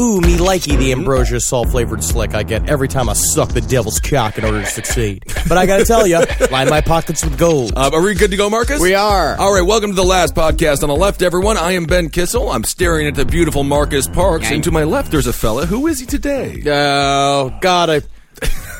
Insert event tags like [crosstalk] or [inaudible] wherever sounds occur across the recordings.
Ooh, me likey the ambrosia salt flavored slick I get every time I suck the devil's cock in order to succeed. But I gotta tell you, [laughs] line my pockets with gold. Uh, are we good to go, Marcus? We are. All right, welcome to the last podcast on the left, everyone. I am Ben Kissel. I'm staring at the beautiful Marcus Parks, and to my left, there's a fella. Who is he today? Oh God, I.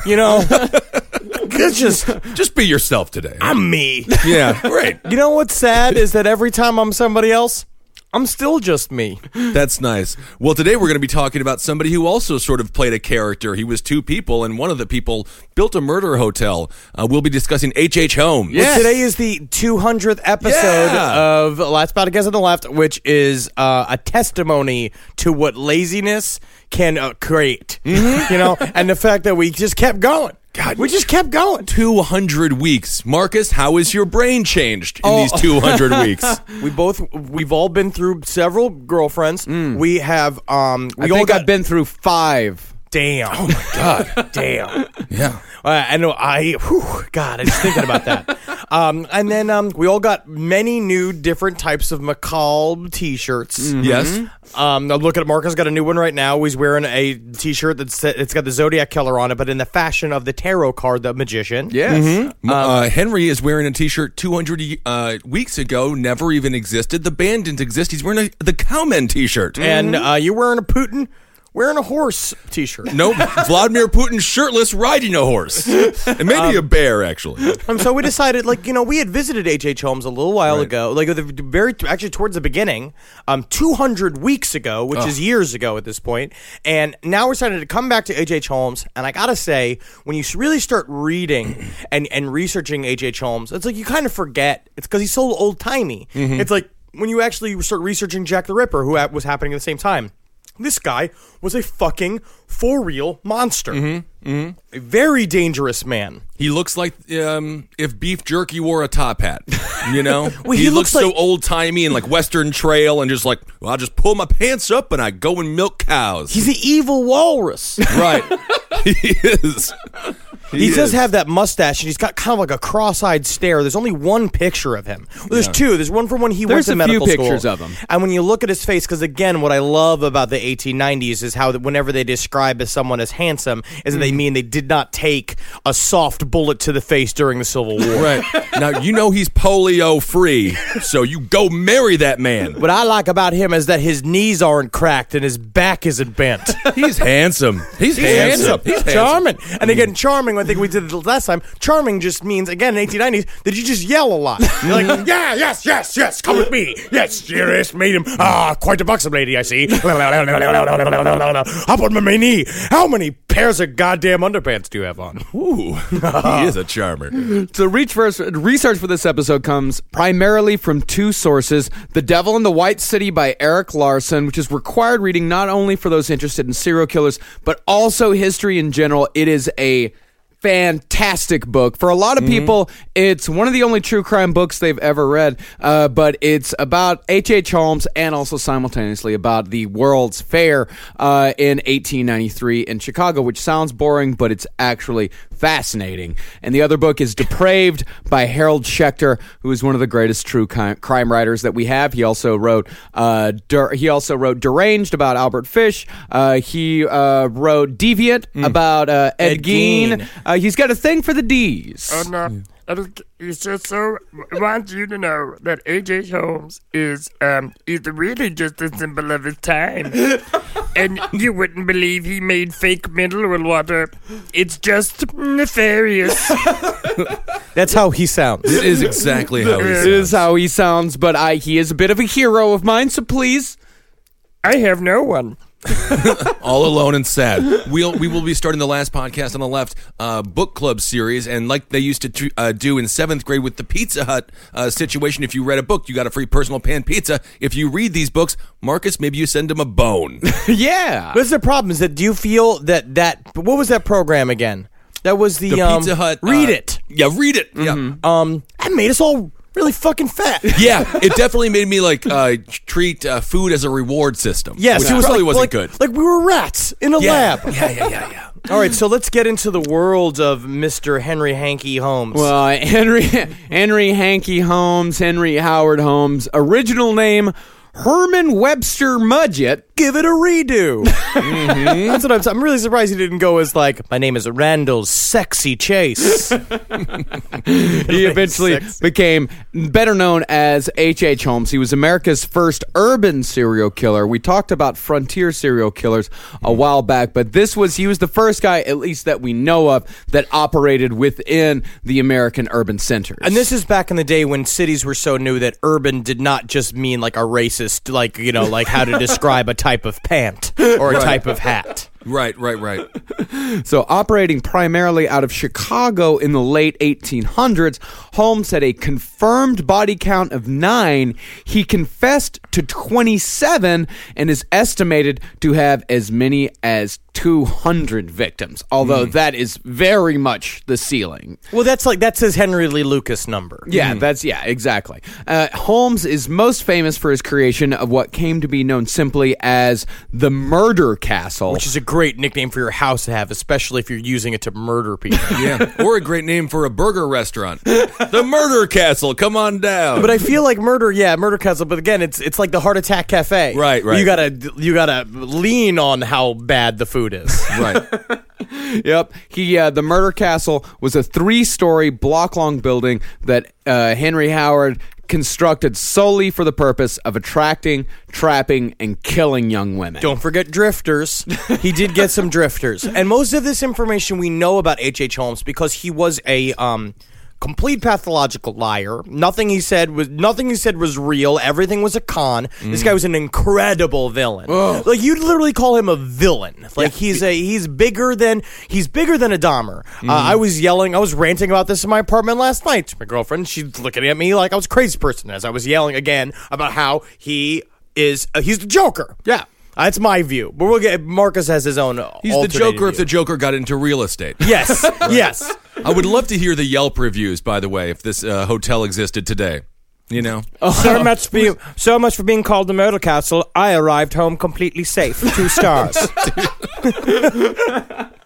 You know, [laughs] just Just be yourself today. I'm me. yeah, [laughs] great. You know what's sad is that every time I'm somebody else, I'm still just me. That's nice. Well, today we're going to be talking about somebody who also sort of played a character. He was two people, and one of the people built a murder hotel. Uh, we'll be discussing H.H. H. Holmes. Well, today is the 200th episode Yeah. of Last Podcast on the Left, which is uh, a testimony to what laziness can uh, create. [laughs] You know, and the fact that we just kept going. God. we just kept going. 200 weeks. Marcus, how has your brain changed in Oh. these 200 [laughs] weeks? We both we've all been through several girlfriends. We have um we I all think got I've been through five. damn. Oh my god. [laughs] damn. Yeah. Uh, I know. I whew, God, I was thinking about that. [laughs] Um, and then um, we all got many new different types of McCall T-shirts. Yes. Um, I'm looking at Marcus got a new one right now. He's wearing a T-shirt that's it's got the Zodiac killer on it, but in the fashion of the tarot card, the Magician. Yes. M- uh, Henry is wearing a T-shirt 200 uh, weeks ago. Never even existed. The band didn't exist. He's wearing a, the Cowmen T-shirt. And uh, you're wearing a Putin, wearing a horse T-shirt. nope, [laughs] Vladimir Putin shirtless riding a horse, and maybe a bear actually. Um, so we decided, like, you know, we had visited H.H. H. Holmes a little while Right. ago, like, the very, actually, towards the beginning, um, 200 weeks ago, which is years ago at this point. And now we're starting to come back to H.H. H. Holmes. And I gotta say, when you s- really start reading [clears throat] and, and researching H.H. H. Holmes, it's like you kind of forget. It's because he's so old timey. It's like when you actually start researching Jack the Ripper, who ha- was happening at the same time. This guy was a fucking for real monster. A very dangerous man. He looks like um, if beef jerky wore a top hat. You know, [laughs] Well, he, he looks, looks so old timey and like Western Trail, and just like well, I just pull my pants up and I go and milk cows. He's the evil walrus. right. [laughs] he is. He, does is. have that mustache, and he's got kind of like a cross-eyed stare. There's only one picture of him. Well, there's two. There's one from when he There's went to medical school. There's a few pictures of him. And when you look at his face, because again, what I love about the 1890s is how that whenever they describe as someone as handsome, is that they mm. mean they did not take a soft bullet to the face during the Civil War. [laughs] Right. now, you know he's polio free, so you go marry that man. What I like about him is that his knees aren't cracked and his back isn't bent. [laughs] He's handsome. He's, handsome. He's handsome. charming. And again, charming, I think we did it last time. Charming just means, again, in 1890s, Did you just yell a lot. You're like, [laughs] yeah, yes, yes, yes, come with me. Yes, dearest, made him. Ah, quite a buxom lady, I see. Up on my knee. How many pairs of goddamn underpants do you have on? Ooh, [laughs] he is a charmer. So reach first, research for this episode comes primarily from two sources: "The Devil in the White City" by Erik Larson, which is required reading not only for those interested in serial killers but also history in general. It is a fantastic book for a lot of people it's one of the only true crime books they've ever read uh, but it's about h.h H. holmes and also simultaneously about the world's fair uh, in 1893 in chicago which sounds boring but it's actually fascinating. And the other book is Depraved by Harold Schechter, who is one of the greatest true crime writers that we have. He also wrote uh, Der- he also wrote Deranged about Albert Fish. Uh, he uh, wrote Deviant about uh, Ed, Ed Gein. Gein. Uh, he's got a thing for the D's. And, and it's just so I want you to know that AJ Holmes is um is really just a symbol of his time. [laughs] and you wouldn't believe he made fake mineral water. It's just nefarious. [laughs] That's how he sounds. It is exactly how [laughs] he It sounds. is how he sounds, but I he is a bit of a hero of mine. So please, I have no one. [laughs] all alone and sad. We'll we will be starting the last podcast on the left uh, book club series, and like they used to tr- uh, do in seventh grade with the Pizza Hut uh, situation. If you read a book, you got a free personal pan pizza. If you read these books, Marcus, maybe you send him a bone. [laughs] yeah. What's the problem? Is that do you feel that that what was that program again? That was the, The um, Pizza Hut. Read uh, it. Yeah, read it. Yeah. Um, that made us all really fucking fat. [laughs] Yeah, it definitely made me like uh, treat uh, food as a reward system. Yes, which it was probably like, wasn't like, good. Like we were rats in a yeah. lab. yeah, yeah, yeah, yeah. [laughs] All right, so let's get into the world of Mr. Henry Hankey Holmes. Well, Henry [laughs] Henry Hankey Holmes, Henry Howard Holmes, original name Herman Webster Mudgett. give it a redo. [laughs] Mm-hmm. That's what I'm. I'm really surprised he didn't go as like, my name is Randall Sexy Chase. [laughs] He eventually Sex. became better known as H.H. H. Holmes. He was America's first urban serial killer. We talked about frontier serial killers a while back, but this was he was the first guy, at least that we know of, that operated within the American urban centers. and this is back in the day when cities were so new that urban did not just mean like a racist, like you know, like how to describe a type of pant or a type of hat. Right, right, right. [laughs] So, operating primarily out of Chicago in the late 1800s, Holmes had a confirmed body count of nine. He confessed to 27 and is estimated to have as many as 200 victims, although that is very much the ceiling. Well, that's like that's his Henry Lee Lucas number. Yeah, that's yeah, exactly. Uh, Holmes is most famous for his creation of what came to be known simply as the Murder Castle, Which is a great nickname for your house to have, especially if you're using it to murder people. [laughs] Yeah, or a great name for a burger restaurant, the Murder Castle. Come on down. But I feel like murder, yeah, murder castle. But again, it's it's like the heart attack cafe. Right, right. You gotta you gotta lean on how bad the food is. right. [laughs] [laughs] Yep. He uh, the Murder Castle was a three-story block-long building that uh, Henry Howard constructed solely for the purpose of attracting, trapping, and killing young women. Don't forget drifters. He did get some drifters, and most of this information we know about H. H. Holmes because he was a um. Complete pathological liar. Nothing he said was nothing he said was real. Everything was a con. This guy was an incredible villain. Like you'd literally call him a villain. Like he's a he's bigger than he's bigger than a Dahmer. Uh, I was yelling. I was ranting about this in my apartment last night. My girlfriend, she's looking at me like I was a crazy person as I was yelling again about how he is uh, he's the Joker. Yeah. That's my view. But we'll get Marcus has his own. He's the Joker if the Joker got into real estate. yes, [laughs] yes. I would love to hear the Yelp reviews, by the way, if this uh, hotel existed today. You know? so much for you, so much for being called the Murder Castle. I arrived home completely safe. Two stars. [laughs]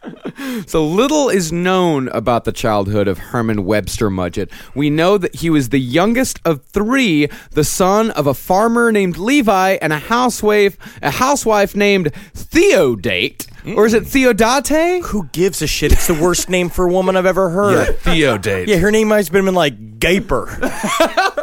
So little is known about the childhood of Herman Webster Mudgett. We know that he was the youngest of three, the son of a farmer named Levi and a housewife, a housewife named Theodate, or is it Theodate? Who gives a shit? It's the worst name for a woman I've ever heard. Theodate. Yeah, her name might have been like Gaper. [laughs]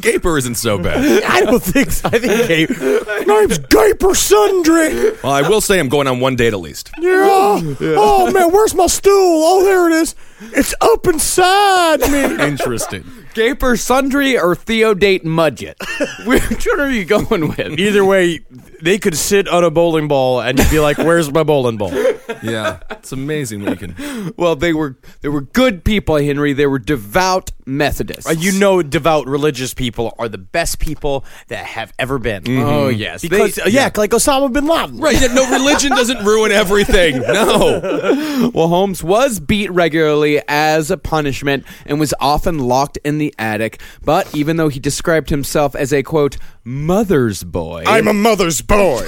Gaper isn't so bad. [laughs] I don't think so. I think Gaper. Name's Gaper Sundry. Well, I will say I'm going on one date at least. Yeah. Oh man, where's my stool? Oh, there it is. It's up inside me. Interesting. Gaper Sundry or Theodate Mudgett? [laughs] Which one are you going with? Either way, they could sit on a bowling ball and you'd be like, "Where's my bowling ball?" [laughs] Yeah, it's amazing what you can. Well, they were they were good people, Henry. They were devout Methodists. Uh, you know, devout religious people are the best people that have ever been. Oh yes, Because They- uh, yeah, like Osama bin Laden. Right, yeah, no, religion doesn't ruin everything. [laughs] No. Well, Holmes was beat regularly as a punishment and was often locked in the attic. But even though he described himself as a quote mother's boy, I'm a mother's boy.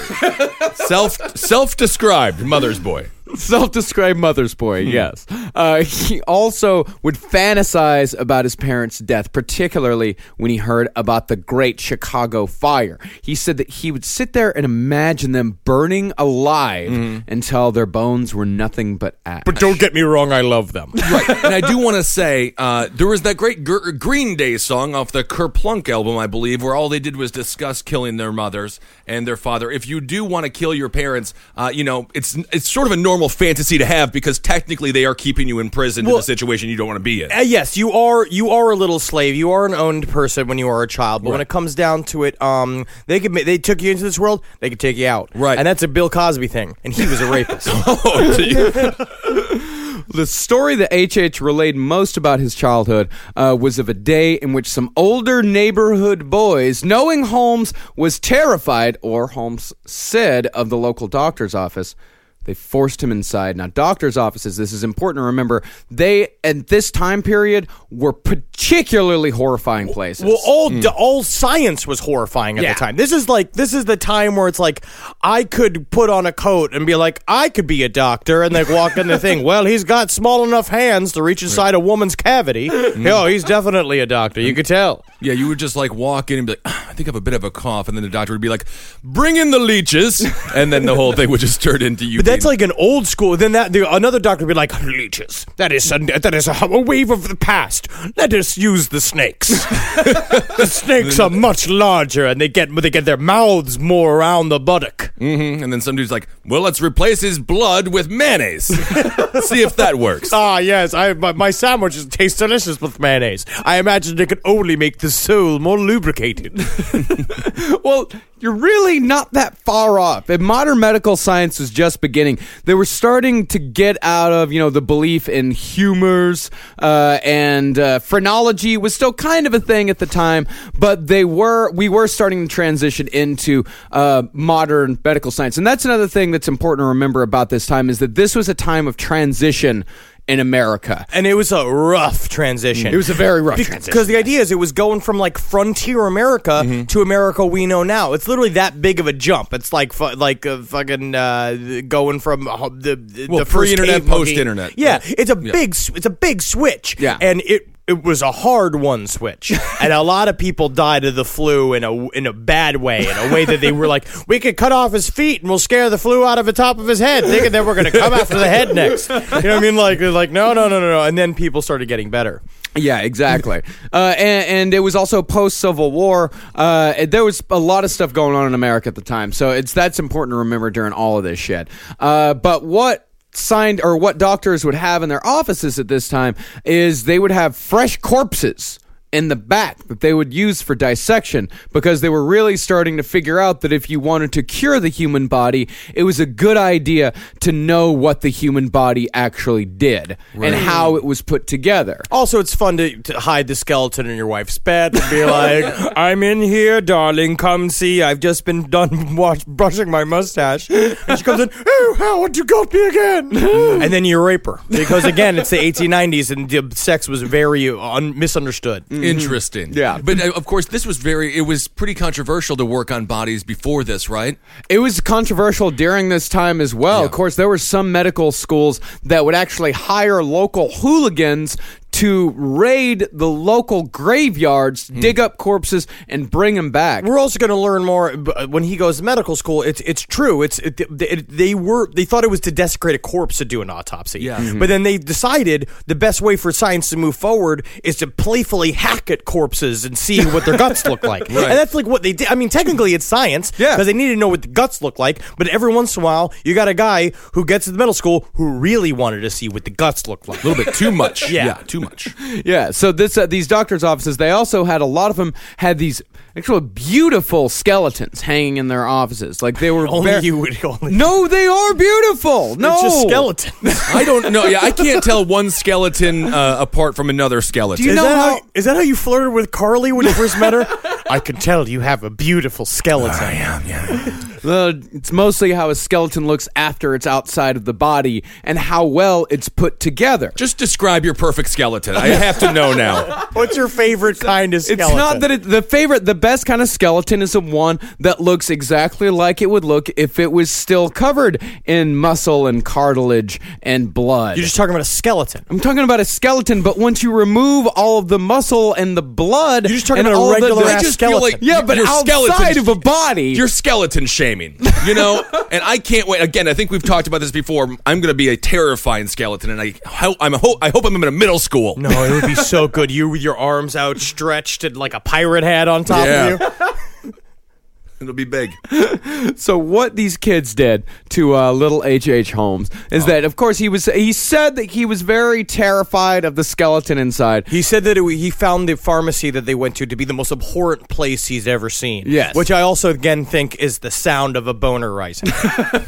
Self self described mother's boy. Self-described mother's boy, yes. Uh, he also would fantasize about his parents' death, particularly when he heard about the Great Chicago Fire. He said that he would sit there and imagine them burning alive until their bones were nothing but ash. But don't get me wrong, I love them. [laughs] right. And I do want to say uh, there was that great Gr- Green Day song off the Kerplunk album, I believe, where all they did was discuss killing their mothers and their father. If you do want to kill your parents, uh, you know it's it's sort of a normal fantasy to have because technically they are keeping you in prison in a situation you don't want to be in. Uh, yes, you are. You are a little slave. You are an owned person when you are a child. But when it comes down to it, um, they could. They took you into this world. They could take you out. Right. And that's a Bill Cosby thing. And he was a rapist. [laughs] Oh, so [laughs] you- The story that HH relayed most about his childhood uh, was of a day in which some older neighborhood boys, knowing Holmes was terrified, or Holmes said of the local doctor's office, they forced him inside. Now, doctor's offices, this is important to remember, they, at this time period, were particularly horrifying places. Well, all all science was horrifying at Yeah. the time. This is like this is the time where it's like I could put on a coat and be like I could be a doctor and like walk in the thing. [laughs] Well, he's got small enough hands to reach inside a woman's cavity. Oh, he's definitely a doctor. You could tell. yeah, you would just like walk in and be like, "Ah, I think I have a bit of a cough, and then the doctor would be like, Bring in the leeches, and then the whole thing would just turn into you. That's like an old school. Then that the, another doctor would be like, "Leeches. That is a, that is a, a wave of the past. Let us use the snakes. [laughs] the snakes are much larger, and they get they get their mouths more around the buttock." Mhm. And then some dude's like, well, let's replace his blood with mayonnaise. [laughs] See if that works. Ah, yes. I my, my sandwiches taste delicious with mayonnaise. I imagine it could only make the soul more lubricated. [laughs] well, you're really not that far off. And modern medical science was just beginning. They were starting to get out of, you know, the belief in humors, uh, and uh, phrenology was still kind of a thing at the time, but they were, we were starting to transition into uh, modern medical science. And that's another thing that's important to remember about this time is that this was a time of transition in America. and it was a rough transition. It was a very rough transition. Because the idea is it was going from like frontier America to America we know now. It's literally that big of a jump. It's like fu- like uh, fucking uh, going from uh, the the, Well, the pre-internet, post-internet. Yeah, Yeah. it's a Yeah. big it's a big switch. Yeah. and it. It was a hard one switch, [laughs] and a lot of people died of the flu in a in a bad way, in a way that they were like, "We could cut off his feet and we'll scare the flu out of the top of his head, thinking that we're going to come after the head next." You know what I mean? Like, like, no, no, no, no, no, and then people started getting better. Yeah, exactly. uh, and, and it was also post Civil War. Uh, there was a lot of stuff going on in America at the time, so it's that's important to remember during all of this shit. Uh, but what signed or what doctors would have in their offices at this time is they would have fresh corpses in the back that they would use for dissection because they were really starting to figure out that if you wanted to cure the human body, it was a good idea to know what the human body actually did and how it was put together. Also, it's fun to, to hide the skeleton in your wife's bed and be [laughs] like, "I'm in here, darling. Come see. I've just been done [laughs] wash, brushing my mustache." And she comes in, "Oh, Howard, you got me again!" [laughs] and then you rape her because again, it's the 1890s and the sex was very un- misunderstood. Mm. Interesting. Yeah. But uh, of course, this was very, it was pretty controversial to work on bodies before this, right? It was controversial during this time as well. Of course, there were some medical schools that would actually hire local hooligans to raid the local graveyards, hmm. dig up corpses, and bring them back. We're also going to learn more b- when he goes to medical school. It's it's true. It's it, it, they were they thought it was to desecrate a corpse to do an autopsy. Yeah. But mm-hmm. then they decided the best way for science to move forward is to playfully hack at corpses and see what their guts look like. [laughs] And that's like what they did. I mean, technically it's science. Yeah. Because they need to know what the guts look like. But every once in a while, you got a guy who gets to the medical school who really wanted to see what the guts look like. A little bit too much. [laughs] Yeah. too much. [laughs] Yeah, so this uh, these doctors' offices, they also had a lot of them had these actual beautiful skeletons hanging in their offices. Like they were [laughs] Only ver- you would only. No, [laughs] they are beautiful. No, It's just skeletons. I don't know. Yeah, I can't tell one skeleton uh, apart from another skeleton. Do is, know that how- how, is that how you flirted with Carly when you first met her? I can tell you have a beautiful skeleton. I am, yeah. It's mostly how a skeleton looks after it's outside of the body and how well it's put together. Just describe your perfect skeleton. I have to know now. [laughs] What's your favorite kind of skeleton? It's not that it, the favorite, the best kind of skeleton is the one that looks exactly like it would look if it was still covered in muscle and cartilage and blood. You're just talking about a skeleton. I'm talking about a skeleton, but once you remove all of the muscle and the blood, You're just talking about a all the- regular I just skeleton. feel like- yeah, but Your outside skeleton- of a body, your skeleton skeleton you know? [laughs] and I can't wait. Again, I think we've talked about this before. I'm going to be a terrifying skeleton, and I hope I'm a ho- I hope I'm in a middle school. No, it would be so good. You with your arms outstretched and like a pirate hat on top Yeah. of you. [laughs] It'll be big. [laughs] So what these kids did to uh, little H. H. Holmes is that, of course, he was he said that he was very terrified of the skeleton inside. He said that it, he found the pharmacy that they went to to be the most abhorrent place he's ever seen. Yes. Which I also, again, think is the sound of a boner rising.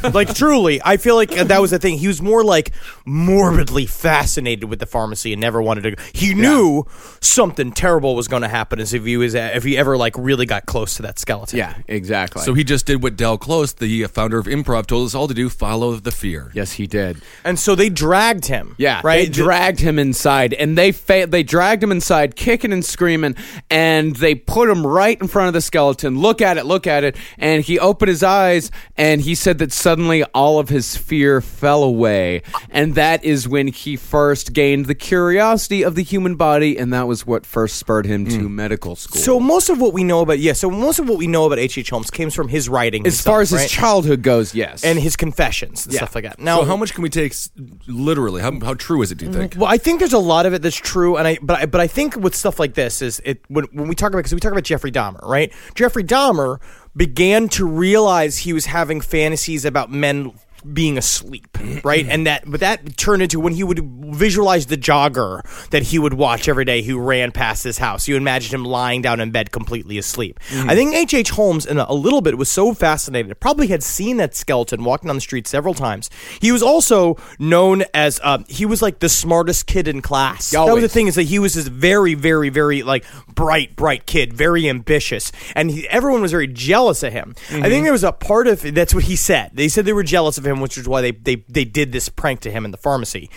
[laughs] like, truly, I feel like that was the thing. He was more like morbidly fascinated with the pharmacy and never wanted to go. He knew something terrible was going to happen as if he was, if he ever, like, really got close to that skeleton. Yeah, exactly. So he just did what Del Close, the founder of improv, told us all to do: follow the fear. yes, he did. And so they dragged him. Yeah, Right? They dragged him inside, and they fa- they dragged him inside, kicking and screaming, and they put him right in front of the skeleton. Look at it, look at it, and he opened his eyes, and he said that suddenly all of his fear fell away, and that is when he first gained the curiosity of the human body, and that was what first spurred him to hmm. medical school. So most of what we know about yeah, so most of what we know about H. H. Holmes comes from his writing, and as far as stuff, his childhood goes, yes, and his confessions and Yeah. stuff like that. Now, So how much can we take s- literally? How, how true is it? Do you think? Well, I think there's a lot of it that's true, and I but I, but I think with stuff like this is it when when we talk about because we talk about Jeffrey Dahmer, right? Jeffrey Dahmer began to realize he was having fantasies about men being asleep, right? and that but that turned into when he would visualize the jogger that he would watch every day who ran past his house. You imagine him lying down in bed completely asleep. I think H. H. Holmes in a, a little bit was so fascinated, probably had seen that skeleton walking down the street several times. He was also known as uh, he was like the smartest kid in class. That was the thing is that he was this very, very, very like bright, bright kid, very ambitious, and he, everyone was very jealous of him. I think there was a part of that's what he said. They said they were jealous of him, which is why they they they did this prank to him in the pharmacy.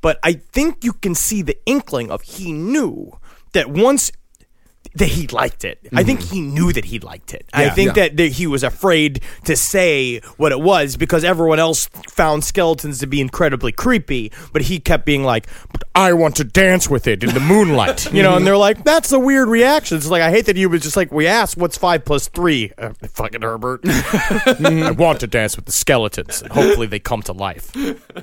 But I think you can see the inkling of he knew that once that he liked it. I think he knew that he liked it. I think Yeah. that, that he was afraid to say what it was because everyone else found skeletons to be incredibly creepy, but he kept being like, "But I want to dance with it in the moonlight," you know. And they're like, "That's a weird reaction." It's like I hate that you was just like, "We asked what's five plus three, uh, fucking Herbert." [laughs] I want to dance with the skeletons, and hopefully they come to life.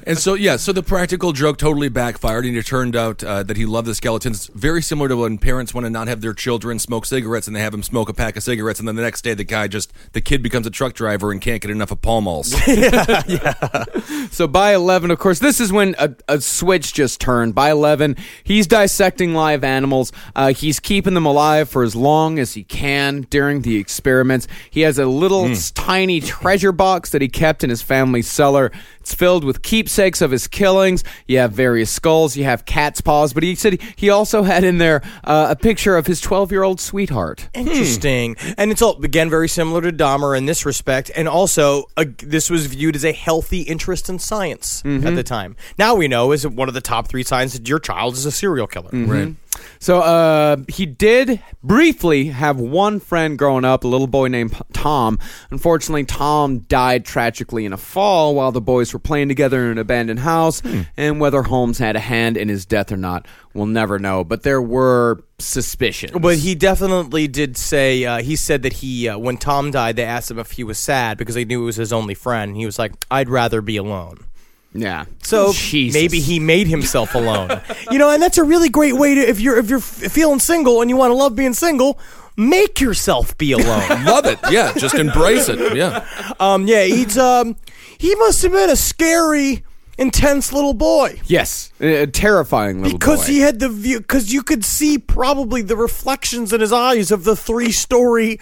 And so, yeah, so the practical joke totally backfired, and it turned out uh, that he loved the skeletons. Very similar to when parents want to not have their children smoke cigarettes, and they have him smoke a pack of cigarettes, and then the next day the guy just the kid becomes a truck driver and can't get enough of Pall Malls. yeah, [laughs] yeah. So by 11, of course, this is when a, a switch just turned. By 11, he's dissecting live animals. Uh, he's keeping them alive for as long as he can during the experiments. He has a little s- tiny treasure box that he kept in his family's cellar. It's filled with keepsakes of his killings. You have various skulls. You have cat's paws. But he said he also had in there uh, a picture of his 12 year old sweetheart. Interesting. And it's all again very similar to Dahmer in this respect, and also uh, this was viewed as a healthy interest in science at the time. Now we know is one of the top three signs that your child is a serial killer. right. So uh, he did briefly have one friend growing up, a little boy named Tom. Unfortunately, Tom died tragically in a fall while the boys were playing together in an abandoned house. And whether Holmes had a hand in his death or not, we'll never know. But there were suspicions. But he definitely did say uh, he said that he uh, when Tom died, they asked him if he was sad because they knew it was his only friend. He was like, "I'd rather be alone." Yeah. So Jesus. maybe he made himself alone. [laughs] you know, and that's a really great way to if you're if you're f- feeling single and you want to love being single, make yourself be alone. [laughs] Love it. Yeah, just embrace it. Yeah. [laughs] um, yeah, he's um, he must have been a scary, intense little boy. Yes, a terrifying little Because boy. he had the view, because you could see probably the reflections in his eyes of the three-story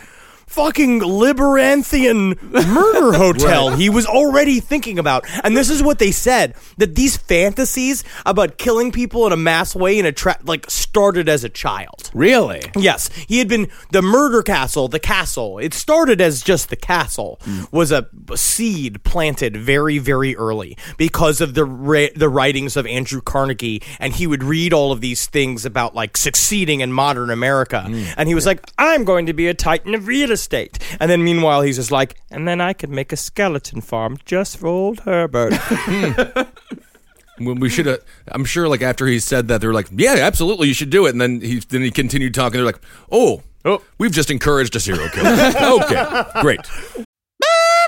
fucking Liberanthian murder [laughs] hotel he was already thinking about. And this is what they said that these fantasies about killing people in a mass way in a tra- like started as a child. Really? Yes, he had been the murder castle, the castle. It started as just the castle hmm. was a, seed planted very very early because of the ra- the writings of Andrew Carnegie and he would read all of these things about like succeeding in modern America hmm. and he was like I'm going to be a titan of real estate. And then meanwhile he's just like and then I could make a skeleton farm just for old Herbert. [laughs] [laughs] When we should have, I'm sure, like after he said that, they're like, "Yeah, absolutely, you should do it." And then he then he continued talking. They're like, "Oh, oh, we've just encouraged a serial killer." [laughs] okay, great.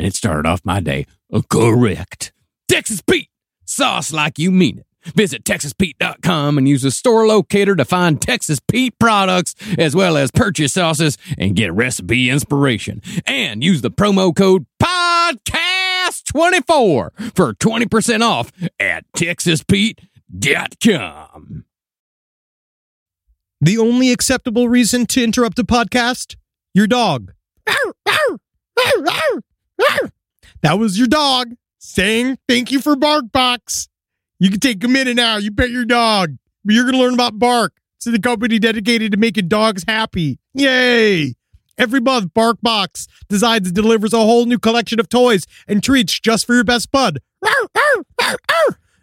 and it started off my day correct. Texas Pete, sauce like you mean it. Visit TexasPete.com and use the store locator to find Texas Pete products as well as purchase sauces and get recipe inspiration. And use the promo code PODCAST24 for 20% off at TexasPete.com. The only acceptable reason to interrupt a podcast? Your dog. [laughs] That was your dog saying thank you for BarkBox. You can take a minute now. You pet your dog. But you're going to learn about Bark. It's the company dedicated to making dogs happy. Yay! Every month, BarkBox designs and delivers a whole new collection of toys and treats just for your best bud.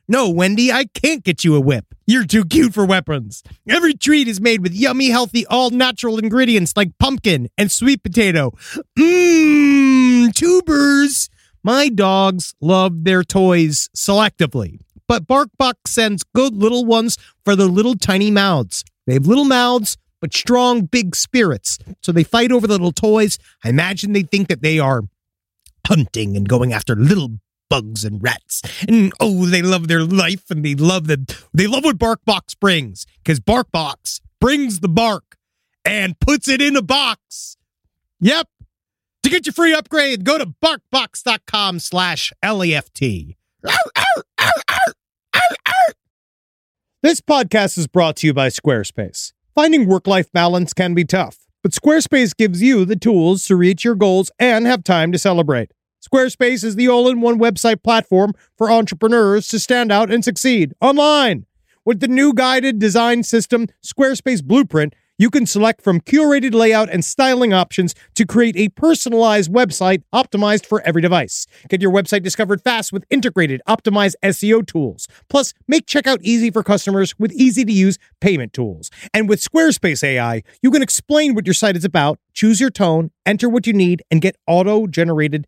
No, Wendy, I can't get you a whip. You're too cute for weapons. Every treat is made with yummy, healthy, all natural ingredients like pumpkin and sweet potato. Mmm, tubers. My dogs love their toys selectively, but BarkBox sends good little ones for their little tiny mouths. They have little mouths, but strong, big spirits. So they fight over the little toys. I imagine they think that they are hunting and going after little bugs and rats. And oh, they love their life and they love the they love what BarkBox brings because BarkBox brings the bark and puts it in a box. Yep. To get your free upgrade, go to barkbox.com slash LEFT. This podcast is brought to you by Squarespace. Finding work life balance can be tough, but Squarespace gives you the tools to reach your goals and have time to celebrate. Squarespace is the all in one website platform for entrepreneurs to stand out and succeed online. With the new guided design system, Squarespace Blueprint, you can select from curated layout and styling options to create a personalized website optimized for every device. Get your website discovered fast with integrated, optimized SEO tools. Plus, make checkout easy for customers with easy to use payment tools. And with Squarespace AI, you can explain what your site is about, choose your tone, enter what you need, and get auto generated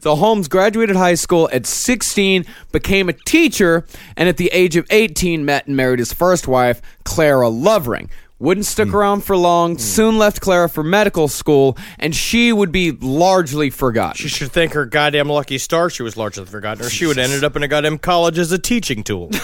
So Holmes graduated high school at 16, became a teacher, and at the age of 18 met and married his first wife, Clara Lovering. Wouldn't stick hmm. around for long, hmm. soon left Clara for medical school, and she would be largely forgotten. She should thank her goddamn lucky star she was largely forgotten, or she would have ended up in a goddamn college as a teaching tool. [laughs]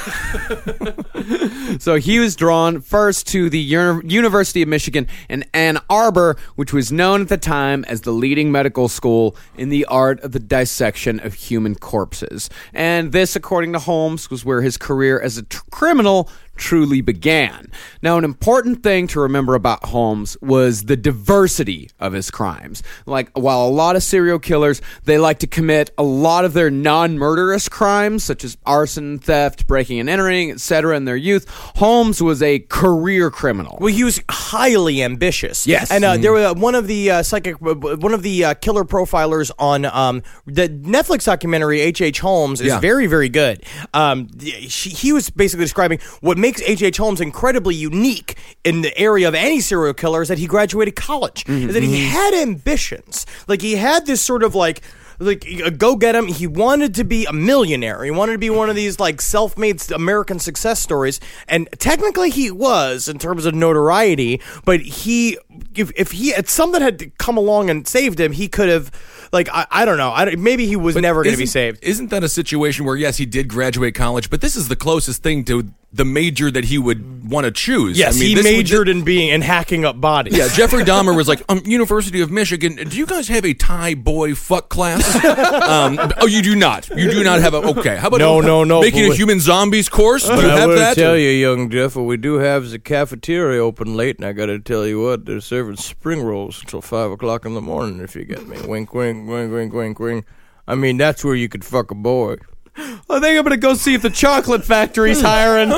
[laughs] So he was drawn first to the Uni- University of Michigan in Ann Arbor, which was known at the time as the leading medical school in the art of the dissection of human corpses. And this, according to Holmes, was where his career as a criminal truly began. Now, an important thing to remember about Holmes was the diversity of his crimes. Like, while a lot of serial killers, they like to commit a lot of their non-murderous crimes, such as arson, theft, breaking and entering, etc., in their youth, Holmes was a career criminal. Well, he was highly ambitious. Yes. and uh, there were one of the uh, psychic, one of the uh, killer profilers on um, the Netflix documentary H. H. Holmes is Yeah. very, very good. Um, she, he was basically describing what makes H. H. Holmes incredibly unique in the area of any serial killer is that he graduated college. Is that he had ambitions, like he had this sort of like like uh, go get him. He wanted to be a millionaire. He wanted to be one of these like self-made American success stories, and technically he was in terms of notoriety. But he, if if he if something had come along and saved him, he could have. Like I, I don't know. I don't, maybe he was never going to be saved. Isn't that a situation where yes, he did graduate college, but this is the closest thing to the major that he would want to choose. Yes, I mean, he this would- majored in being and hacking up bodies. Yeah, Jeffrey [laughs] Dahmer was like, um, University of Michigan. Do you guys have a Thai boy fuck class? [laughs] um, oh, you do not. You do not have a. Okay, how about No, no, no, making but a human zombies course? Do you But I have will that? tell you, young Jeff, what we do have is a cafeteria open late, and I got to tell you what, they're serving spring rolls until five o'clock in the morning. If you get me, wink, wink, wink, wink, wink, wink. I mean, that's where you could fuck a boy. I think I'm gonna go see if the chocolate factory's hmm. hiring.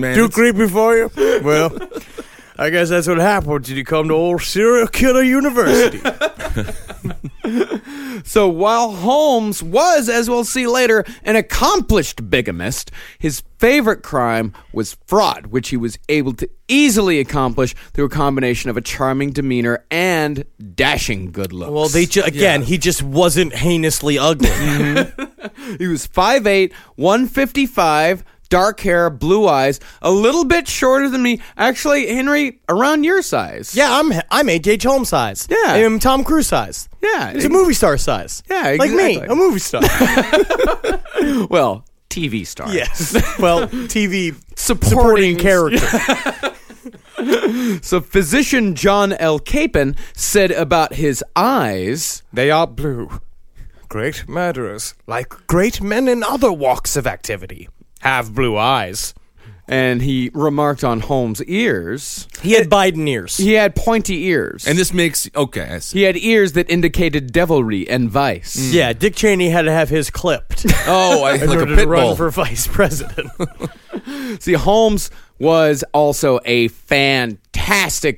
Man, Too creepy for you? Well, I guess that's what happens when you come to old serial killer university. [laughs] [laughs] So while Holmes was, as we'll see later, an accomplished bigamist, his favorite crime was fraud, which he was able to easily accomplish through a combination of a charming demeanor and dashing good looks. well, they ju- again, he just wasn't heinously ugly. [laughs] he was 5'8", 155, dark hair, blue eyes, a little bit shorter than me. Actually, Henry, around your size. yeah, I'm I'm H.H. Holmes size. Yeah. I'm Tom Cruise size. Yeah, He's a movie star size. Yeah, like me, a movie star. [laughs] Well, TV star. yes. [laughs] Well, TV Supporting- supporting character. [laughs] So physician John L. Capon said about his eyes, They are blue. Great murderers, like great men in other walks of activity, have blue eyes. and he remarked on Holmes' ears. He had Biden ears. He had pointy ears. and this makes okay. I see. he had ears that indicated devilry and vice. Mm. yeah, Dick Cheney had to have his clipped [laughs] Oh, I, in like a order to pit run bull. for vice president. [laughs] See, Holmes was also a fantastic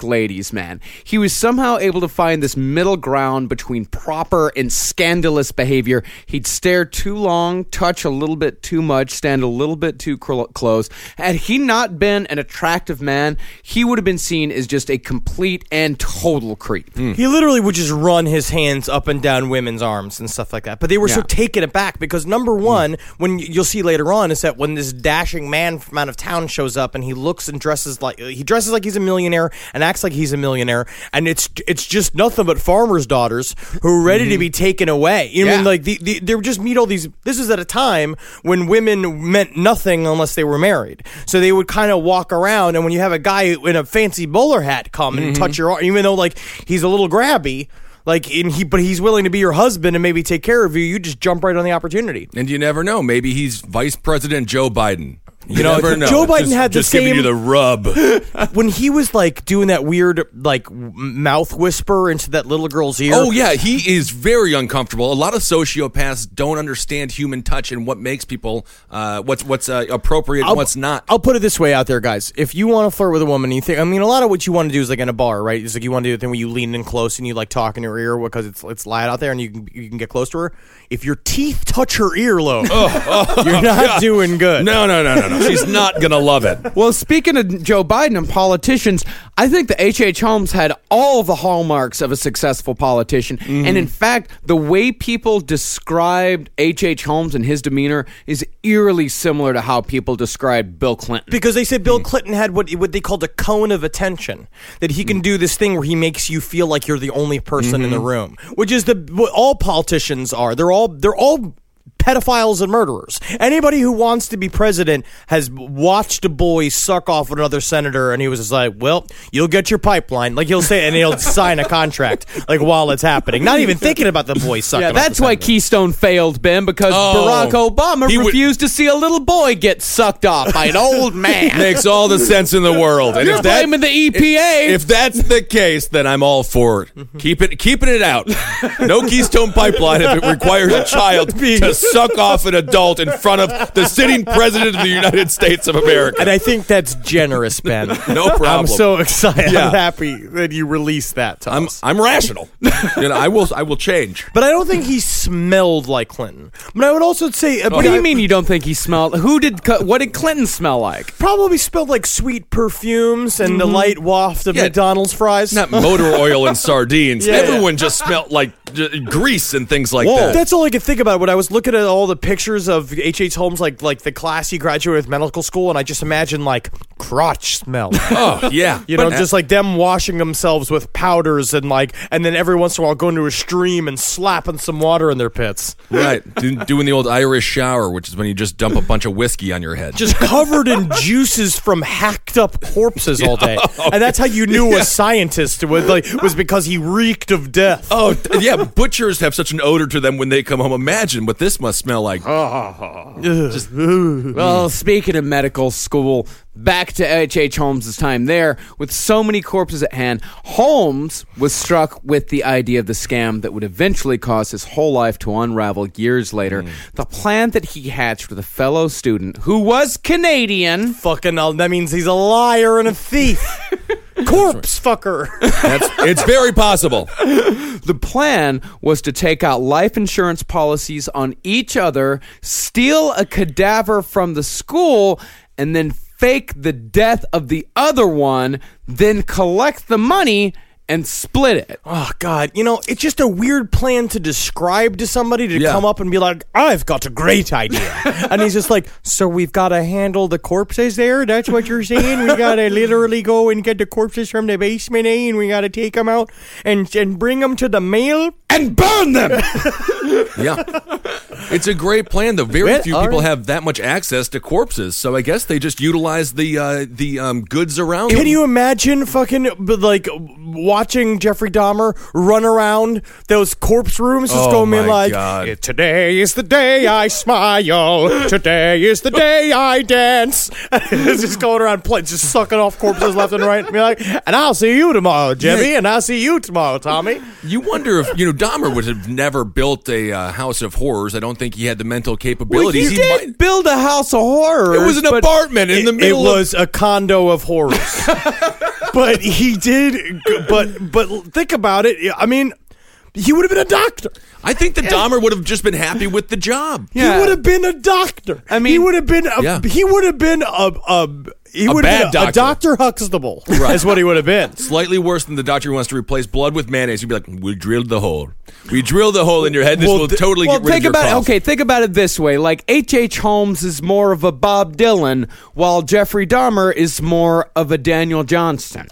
ladies' man. He was somehow able to find this middle ground between proper and scandalous behavior. He'd stare too long, touch a little bit too much, stand a little bit too cl- close. Had he not been an attractive man, he would have been seen as just a complete and total creep. Hmm. he literally would just run his hands up and down women's arms and stuff like that. But they were so taken aback because number hmm. one, when you'll see later on, is that when this dashing man from out of town shows up and he looks and dresses like he dresses like he's a millionaire and acts like he's a millionaire, and it's it's just nothing but farmers' daughters who are ready to mm-hmm. be taken away. You know, I mean, like the, the, they would just meet all these. This is at a time when women meant nothing unless they were married. So they would kind of walk around, and when you have a guy in a fancy bowler hat come and touch mm-hmm. your arm, even though like he's a little grabby. Like and he, but he's willing to be your husband and maybe take care of you. You just jump right on the opportunity. And you never know. Maybe he's Vice President Joe Biden. You, know, never know. Joe Biden just, had the just giving you the rub. [laughs] when he was like doing that weird like mouth whisper into that little girl's ear. Oh yeah, he is very uncomfortable. A lot of sociopaths don't understand human touch and what makes people uh, what's what's uh, appropriate and what's not. I'll put it this way out there, guys. If you want to flirt with a woman, you think I mean a lot of what you want to do is like in a bar, right? It's like you want to do the thing where you lean in close and you like talk in her ear because it's it's loud out there and you can you can get close to her. If your teeth touch her earlobe, oh, oh, [laughs] you're oh, not doing good. no, no, no, no, no. She's not gonna love it. [laughs] Well, speaking of Joe Biden and politicians, I think that H.H. H. Holmes had all the hallmarks of a successful politician. And mm-hmm. in fact, the way people described H.H. H. Holmes and his demeanor is eerily similar to how people described Bill Clinton. Because they said Bill hmm. Clinton had what what they called a cone of attention, that he can hmm. do this thing where he makes you feel like you're the only person in the mm-hmm. room, which is the what all politicians are. They're all they're all pedophiles and murderers. Anybody who wants to be president has watched a boy suck off another senator, and he was just like, "Well, you'll get your pipeline." Like he'll say, and he'll [laughs] sign a contract like while it's happening, not even thinking about the boy sucking. Yeah, off that's why senator. Keystone failed, Ben, because Oh. Barack Obama He would- refused to see a little boy get sucked off by an old [laughs] man. Makes all the sense in the world. And You're if that, blaming the EPA. if that's the case, then I'm all for it. Mm-hmm. Keep it, keeping it out. No [laughs] Keystone Pipeline if it requires a child to suck off an adult in front of the sitting president of the United States of America. And I think that's generous, Ben. No problem. I'm so excited. Yeah. I'm happy that you released that. To I'm us. I'm rational. You know, I will I will change. But I don't think he smelled like Clinton. But I would also say, uh, what do you mean you don't think he smelled? Who did? What did Clinton smell like? Probably smelled like sweet perfumes and the mm-hmm. light waft of Yeah. McDonald's fries. Not motor oil and sardines. [laughs] Yeah. Everyone just smelled like grease and things like Whoa. that. That's all I could think about when I was looking at all the pictures of H. H. Holmes, like like the class he graduated with medical school, and I just imagine like crotch smell. [laughs] oh yeah, [laughs] You know, just like them washing themselves with powders and like, and then every once in a while going to a stream and slapping some water in their pits. right Do- doing the old Irish shower, which is when you just dump a bunch of whiskey on your head. just covered in [laughs] juices from hacked up corpses all day, and that's how you knew a scientist was like was because he reeked of death. Oh yeah, butchers have such an odor to them when they come home. Imagine what this must smell like. Well, speaking of medical school, back to H.H. H. Holmes' time there, with so many corpses at hand, Holmes was struck with the idea of the scam that would eventually cause his whole life to unravel years later. Hmm. The plan that he hatched with a fellow student who was Canadian. Fucking, that means he's a liar and a thief. [laughs] Corpse fucker. That's it's very possible. The plan was to take out life insurance policies on each other, steal a cadaver from the school, and then fake the death of the other one, then collect the money and split it. Oh God, you know, it's just a weird plan to describe to somebody to Yeah. come up and be like, "I've got a great idea," [laughs] and he's just like, "So we've got to handle the corpses there? That's what you're saying? We got to [laughs] literally go and get the corpses from the basement, eh? And we got to take them out and and bring them to the mail And burn them! [laughs] Yeah, it's a great plan. Though very Well, few all people right. have that much access to corpses, so I guess they just utilize the uh, the um, goods around. Can them. you imagine fucking but, like watching Jeffrey Dahmer run around those corpse rooms, just Oh going in like, God. "Today is the day I smile. Today is the day I dance." [laughs] Just going around, play, just sucking off corpses left and right. And be like, "And I'll see you tomorrow, Jimmy. And I'll see you tomorrow, Tommy." You wonder if you know Dahmer would have never built a uh, house of horrors. I don't think he had the mental capabilities. he He did might- build a house of horrors. it was an apartment in the middle. It was a condo of horrors. [laughs] but he did. But but think about it. I mean, he would have been a doctor. I think the Dahmer would have just been happy with the job. Yeah. He would have been a doctor. I mean- he would have been. A, Yeah. He would have been a. a he A would have bad been a, a doctor. Doctor Huxtable. [laughs] Is what he would have been. Slightly worse than the doctor who wants to replace blood with mayonnaise. He'd be like, "We drilled the hole. We drilled the hole in your head. This Well, will th- totally well, get rid think of your about cough." it. Okay, think about it this way: like H. H. Holmes is more of a Bob Dylan, while Jeffrey Dahmer is more of a Daniel Johnston.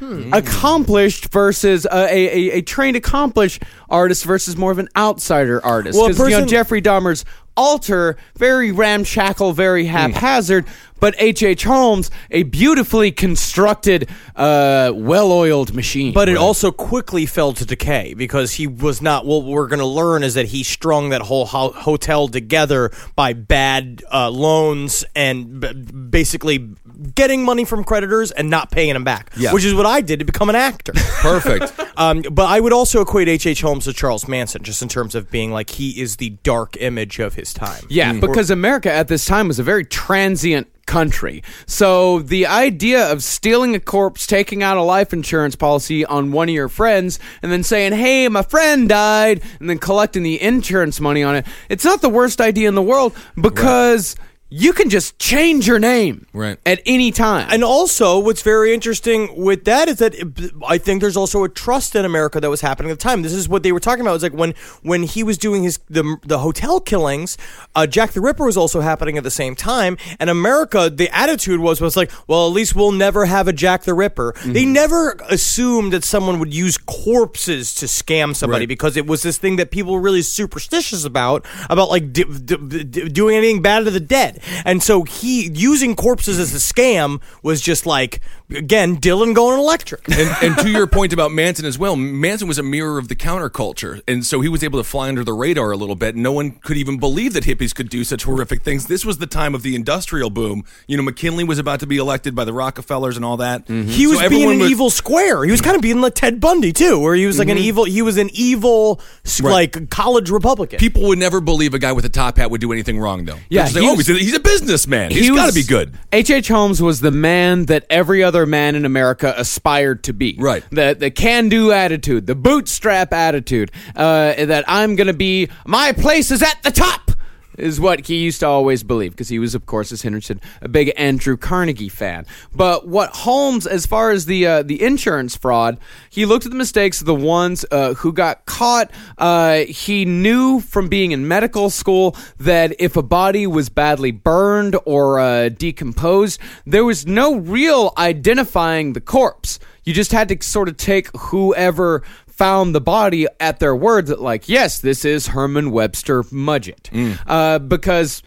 Hmm. Accomplished versus a, a a trained accomplished artist versus more of an outsider artist. Well, 'Cause, you know person- Jeffrey Dahmer's altar very ramshackle, very hmm. haphazard. But H. H. Holmes, a beautifully constructed, uh, well-oiled machine. But it also quickly fell to decay because he was not. What we're going to learn is that he strung that whole ho- hotel together by bad uh, loans and b- basically getting money from creditors and not paying them back. Yeah. Which is what I did to become an actor. [laughs] Perfect. [laughs] Um, but I would also equate H. H. Holmes to Charles Manson, just in terms of being like he is the dark image of his time. Yeah, because America at this time was a very transient country. So the idea of stealing a corpse, taking out a life insurance policy on one of your friends, and then saying, hey, my friend died, and then collecting the insurance money on it, it's not the worst idea in the world because. You can just change your name Right. at any time. And also, what's very interesting with that is that it- I think there's also a trust in America that was happening at the time. This is what they were talking about. It was like when when he was doing his the the hotel killings, uh, Jack the Ripper was also happening at the same time. And America, the attitude was was like, well, at least we'll never have a Jack the Ripper. They never assumed that someone would use corpses to scam somebody Right. because it was this thing that people were really superstitious about about like d- d- d- doing anything bad to the dead. And so he using corpses as a scam was just like again Dylan going electric. and, and to your point about Manson as well, Manson was a mirror of the counterculture, and so he was able to fly under the radar a little bit. No one could even believe that hippies could do such horrific things. This was the time of the industrial boom. You know, McKinley was about to be elected by the Rockefellers and all that. He mm-hmm. was So was being an was- evil square. He was kind of being like Ted Bundy too, where he was like an mm-hmm. evil. He was an evil s- Right. like college Republican. People would never believe a guy with a top hat would do anything wrong, though. Yeah, They'd just say, he oh, he's he's a businessman. He's He got to be good. H.H. H. Holmes was the man that every other man in America aspired to be. Right. The the can do attitude, the bootstrap attitude, uh, that I'm going to be, my place is at the top. Is what he used to always believe because he was, of course, as Henry said, a big Andrew Carnegie fan. But what Holmes, as far as the uh, the insurance fraud, he looked at the mistakes of the ones uh, who got caught. Uh, he knew from being in medical school that if a body was badly burned or uh, decomposed, there was no real identifying the corpse. You just had to sort of take whoever found the body at their word that, like, yes, this is Herman Webster Mudgett. Uh, because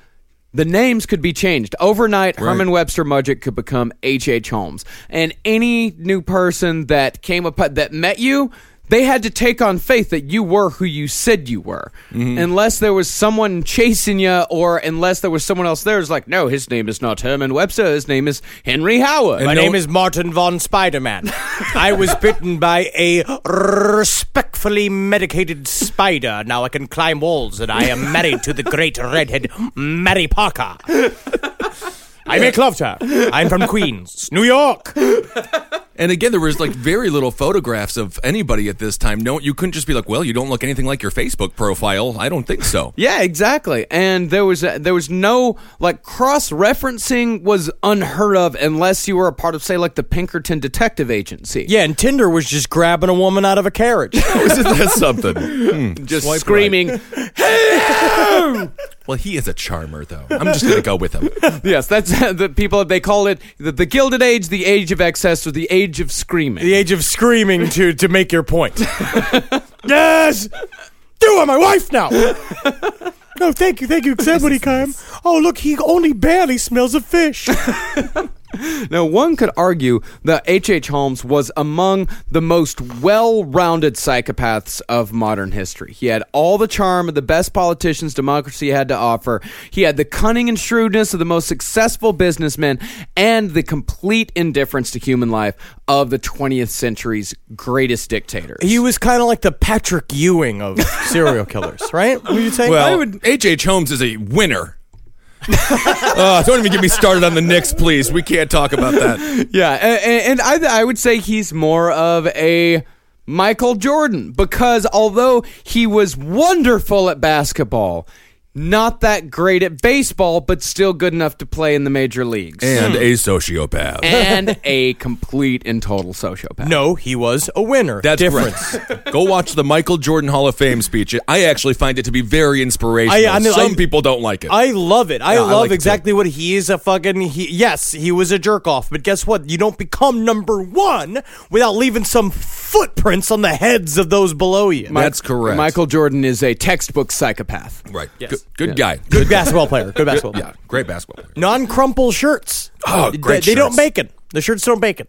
the names could be changed. Overnight, Herman Webster Mudgett could become H.H. H. Holmes. And any new person that came up that met you, they had to take on faith that you were who you said you were. Mm-hmm. Unless there was someone chasing you or unless there was someone else there who's like, no, his name is not Herman Webster, his name is Henry Howard. My no- name is Martin von Spiderman. [laughs] I was bitten by a respectfully medicated spider. Now I can climb walls, and I am married to the great redhead Mary Parker. I make love to her. I'm from Queens, New York. And again, there was like very little photographs of anybody at this time. No, you couldn't just be like, "Well, you don't look anything like your Facebook profile." I don't think so. Yeah, exactly. And there was uh there was no like cross referencing was unheard of unless you were a part of say like the Pinkerton Detective Agency. Yeah, and Tinder was just grabbing a woman out of a carriage. [laughs] Isn't that [laughs] something? Hmm. just Swipe screaming. [laughs] Well, he is a charmer, though. I'm just going to go with him. yes, that's the people they call it the, the Gilded Age, the Age of Excess, or the Age of Screaming. the age of screaming to to make your point. [laughs] yes, you are my wife now. No, thank you, thank you. Somebody [laughs] come. Oh, look, he only barely smells of fish. [laughs] Now, one could argue that H.H. H. Holmes was among the most well rounded psychopaths of modern history. He had all the charm of the best politicians democracy had to offer. He had the cunning and shrewdness of the most successful businessmen and the complete indifference to human life of the 20th century's greatest dictators. He was kind of like the Patrick Ewing of serial killers, right? Would you say? Well, H.H. H. Holmes is a winner. Uh, [laughs] don't even get me started on the Knicks, please. We can't talk about that. Yeah, a- a- and I, I would say he's more of a Michael Jordan because although he was wonderful at basketball, not that great at baseball, but still good enough to play in the major leagues. And hmm. a sociopath. and [laughs] a complete and total sociopath. no, he was a winner. That's difference. right. [laughs] Go watch the Michael Jordan Hall of Fame speech. I actually find it to be very inspirational. I- I know- Some I- people don't like it. I love it. I Yeah, I love like exactly what he is a fucking. He, yes, he was a jerk off, but guess what? You don't become number one without leaving some footprints on the heads of those below you. That's correct. Michael Jordan is a textbook psychopath. right. Yes. Good, good guy. Good basketball player. Good basketball player. Yeah, great basketball player. Non-crumple shirts. Oh, They- great They, don't shirts. bacon. The shirts don't bacon.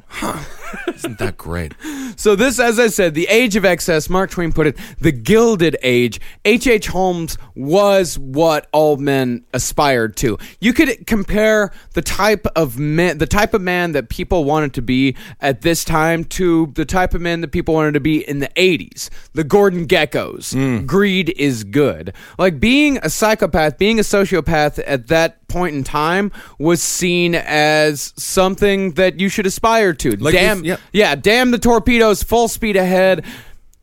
Isn't that great? [laughs] So this, as I said, the age of excess. Mark Twain put it, the Gilded Age. H. H. Holmes was what all men aspired to. You could compare the type of man, the type of man that people wanted to be at this time, to the type of man that people wanted to be in the '80s. The Gordon Gekkos. Hmm. Greed is good. Like being a psychopath, being a sociopath at that point in time was seen as something that you should aspire to. Like damn, yeah. yeah, damn the torpedoes, full speed ahead.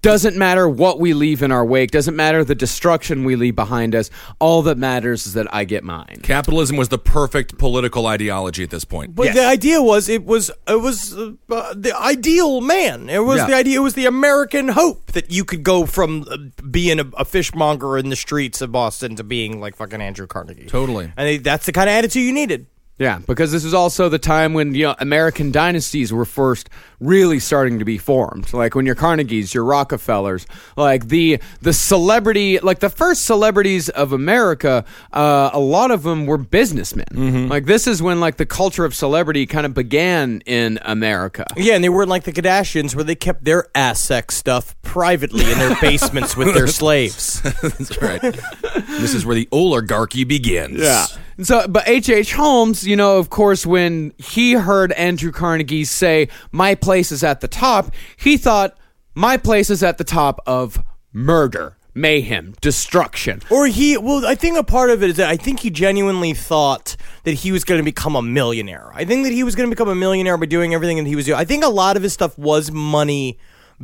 Doesn't matter what we leave in our wake, doesn't matter the destruction we leave behind us. All that matters is that I get mine. Capitalism was the perfect political ideology at this point. But the idea was it was it was uh, the ideal man. It was Yeah. the idea. It was the American hope that you could go from uh, being a, a fishmonger in the streets of Boston to being like fucking Andrew Carnegie. Totally. And it- that's the kind of attitude you needed. Yeah, because this is also the time when you know American dynasties were first really starting to be formed. Like when your Carnegies, your Rockefellers, like the the celebrity, like the first celebrities of America. Uh, a lot of them were businessmen. Like this is when like the culture of celebrity kind of began in America. Yeah, and they weren't like the Kardashians where they kept their ass sex stuff privately in their basements with their [laughs] slaves. [laughs] That's right. [laughs] this is where the oligarchy begins. Yeah. And So, but H. H. Holmes, you know, of course, when he heard Andrew Carnegie say, "My place is at the top," he thought, "My place is at the top of murder, mayhem, destruction." Or he, well, I think a part of it is that I think he genuinely thought that he was going to become a millionaire. I think that he was going to become a millionaire by doing everything that he was doing. I think a lot of his stuff was money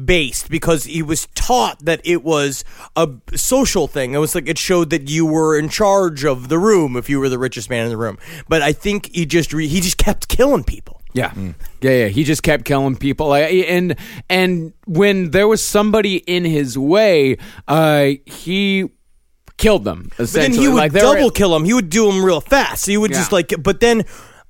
based because he was taught that it was a social thing. It was like it showed that you were in charge of the room if you were the richest man in the room. But I think he just re- he just kept killing people. Yeah. Yeah, yeah. He just kept killing people. And and when there was somebody in his way, uh, he killed them. But then he would like they were- double kill him. He would do them real fast. So He would just like, but then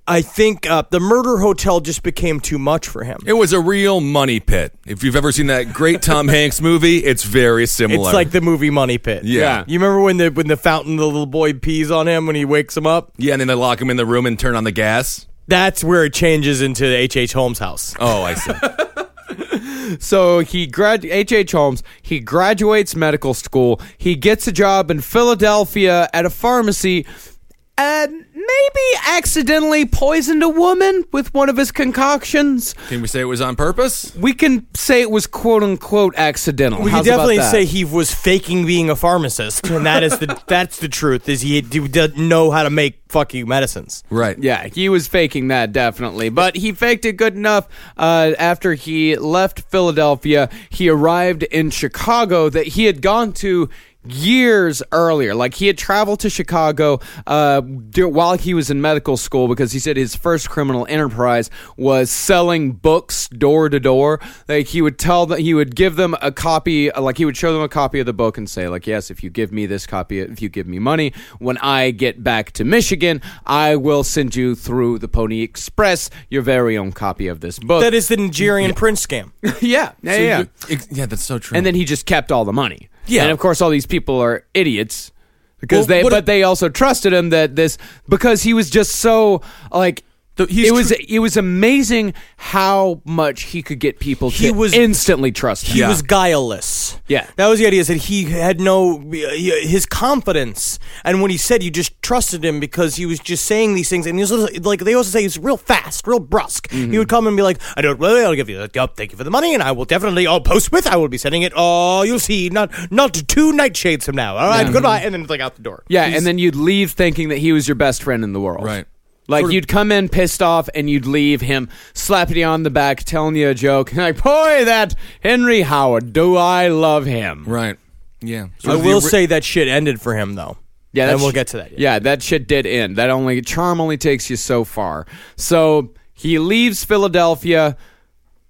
I think uh, the murder hotel just became too much for him. It was a real money pit. If you've ever seen that great Tom [laughs] Hanks movie, it's very similar. It's like the movie Money Pit. Yeah. You remember when the when the fountain, the little boy pees on him when he wakes him up? yeah, and then they lock him in the room and turn on the gas. That's where it changes into the H. H. Holmes house. Oh, I see. [laughs] So he grad H. H. Holmes. He graduates medical school. He gets a job in Philadelphia at a pharmacy, and maybe accidentally poisoned a woman with one of his concoctions. Can we say it was on purpose? We can say it was quote unquote accidental. We How's could definitely about that? say he was faking being a pharmacist, and that is the [laughs] that's the truth. Is he, he doesn't know how to make fucking medicines? Right. Yeah, he was faking that definitely, but he faked it good enough. Uh, after he left Philadelphia, he arrived in Chicago that he had gone to years earlier. Like he had traveled to Chicago uh, while he was in medical school because he said his first criminal enterprise was selling books door to door. Like he would tell that he would give them a copy, uh, like he would show them a copy of the book and say, like, yes, if you give me this copy, if you give me money, when I get back to Michigan, I will send you through the Pony Express your very own copy of this book. That is the Nigerian prince scam. [laughs] yeah, yeah, So yeah. you- yeah, that's so true. And then he just kept all the money. Yeah. and of course, all these people are idiots because Well, they, but if- they also trusted him that this because he was just so like. He's it was tr- it was amazing how much he could get people to He was- instantly trust him. He was guileless. Yeah. that was the idea. Is that he had no his confidence, and when he said, you just trusted him because he was just saying these things, and he was like they also say he's real fast, real brusque. Mm-hmm. He would come and be like, "I don't really, I'll give you, oh, thank you for the money, and I will definitely, I'll post with, I will be sending it. Oh, you'll see, not not two nightshades from now. All right, goodbye," and then it's like out the door. yeah, and then you'd leave thinking that he was your best friend in the world. Right. Like Sort of- you'd come in pissed off and you'd leave him slapping you on the back, telling you a joke. [laughs] Like, boy, that Henry Howard, do I love him? right. Yeah. I Sort of the will ori- say that shit ended for him though. Yeah, and we'll sh- get to that. Yeah. that shit did end. That only charm only takes you so far. So he leaves Philadelphia,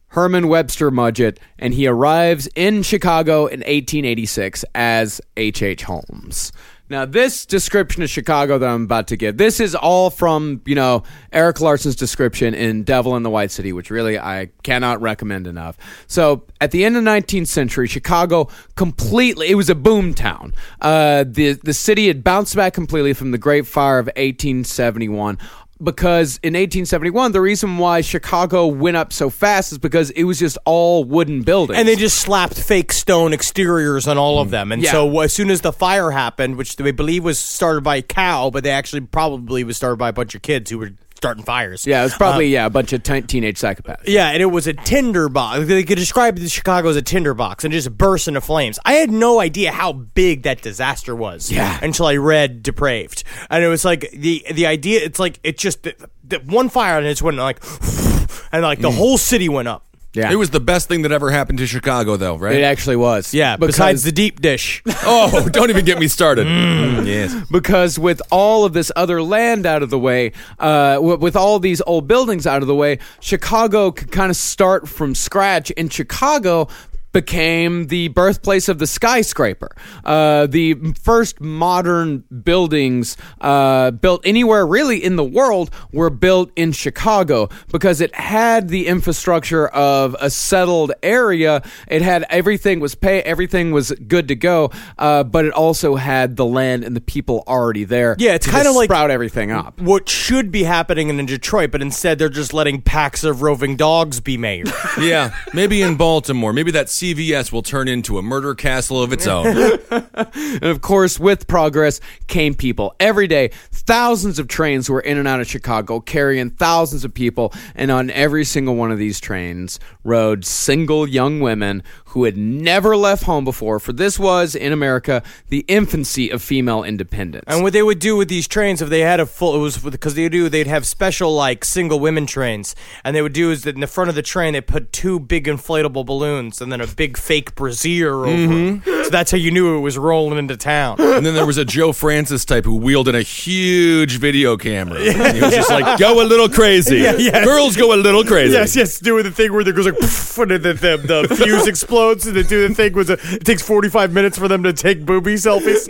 Herman Webster Mudgett, and he arrives in Chicago in 1886 as H. H. Holmes. Now, this description of Chicago that I'm about to give, this is all from, you know, Erik Larson's description in Devil in the White City, which really I cannot recommend enough. So, at the end of the 19th century, Chicago completely, it was a boom town. Uh, the, the city had bounced back completely from the Great Fire of 1871 because in 1871 the reason why Chicago went up so fast is because it was just all wooden buildings. And they just slapped fake stone exteriors on all of mm. them. And Yeah. so as soon as the fire happened, which they believe was started by a cow, but they actually probably was started by a bunch of kids who were starting fires. yeah, it was probably uh, yeah a bunch of teen teenage psychopaths. Yeah, and it was a tinder box. They could describe the Chicago as a tinder box and just burst into flames. I had no idea how big that disaster was. Yeah. Until I read Depraved, and it was like the the idea. It's like it just the, the one fire and it just went like, [laughs] and like the mm. whole city went up. Yeah. It was the best thing that ever happened to Chicago, though, right? It actually was. Yeah, because besides the deep dish. oh, [laughs] don't even get me started. Mm, yes. because with all of this other land out of the way, uh, with all these old buildings out of the way, Chicago could kind of start from scratch. In Chicago, became the birthplace of the skyscraper. Uh, the first modern buildings uh, built anywhere really in the world were built in Chicago because it had the infrastructure of a settled area. It had everything was pay, everything was good to go, uh, but it also had the land and the people already there. Yeah, it's kinda like- sprout everything up. what should be happening in Detroit, but instead they're just letting packs of roving dogs be mayor. [laughs] Yeah, maybe in Baltimore. Maybe that CVS will turn into a murder castle of its [laughs] own. And of course, with progress came people. Every day, thousands of trains were in and out of Chicago, carrying thousands of people. And on every single one of these trains rode single young women who had never left home before. For this was, in America, the infancy of female independence. And what they would do with these trains, if they had a full, it was because they do, they'd have special like single women trains, and they would do is that in the front of the train they put two big inflatable balloons and then a big fake brassiere over. Mm-hmm. it. So that's how you knew it was rolling into town. And then there was a Joe Francis type who wheeled in a huge video camera. And he was just like, go a little crazy. [laughs] yeah. Girls go a little crazy. Yes, yes, doing the thing where there goes like, poof, and the, the, the fuse [laughs] explodes, and they do the thing was it takes forty five minutes for them to take booby selfies.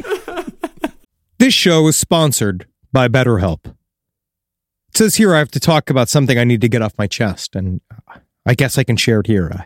This show is sponsored by BetterHelp. It says here I have to talk about something I need to get off my chest, and I guess I can share it here. I,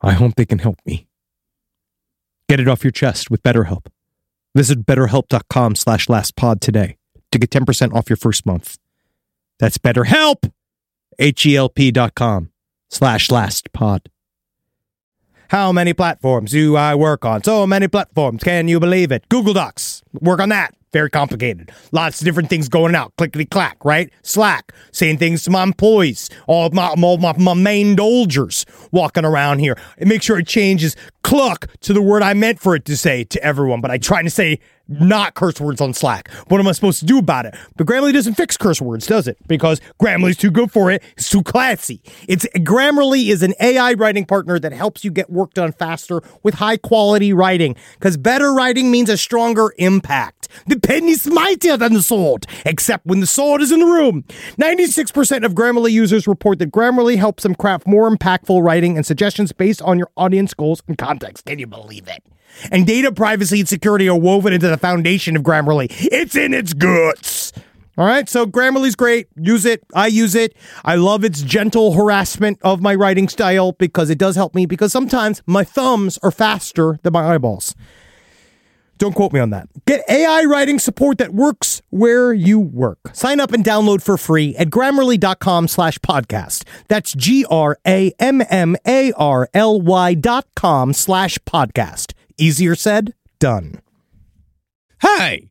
I hope they can help me. Get it off your chest with BetterHelp. Visit betterhelp.com slash lastpod today to get 10% off your first month. That's BetterHelp, H-E-L-P dot com slash lastpod. How many platforms do I work on? So many platforms. Can you believe it? Google Docs. Work on that. Very complicated. Lots of different things going out. Clickety clack, right? Slack. Saying things to my employees. All my, all my, my main dolgers walking around here. And make sure it changes cluck to the word I meant for it to say to everyone. But I try to say not curse words on Slack. What am I supposed to do about it? But Grammarly doesn't fix curse words, does it? Because Grammarly's too good for it. It's too classy. It's Grammarly is an AI writing partner that helps you get work done faster with high quality writing. Because better writing means a stronger impact. The pen is mightier than the sword, except when the sword is in the room. 96% of Grammarly users report that Grammarly helps them craft more impactful writing and suggestions based on your audience goals and context. Can you believe it? And data privacy and security are woven into the foundation of Grammarly. It's in its guts. All right, so Grammarly's great. Use it. I use it. I love its gentle harassment of my writing style because it does help me because sometimes my thumbs are faster than my eyeballs. Don't quote me on that. Get AI writing support that works where you work. Sign up and download for free at grammarly.com slash podcast. That's G R A M M A R L Y dot com slash podcast. Easier said, done. Hey,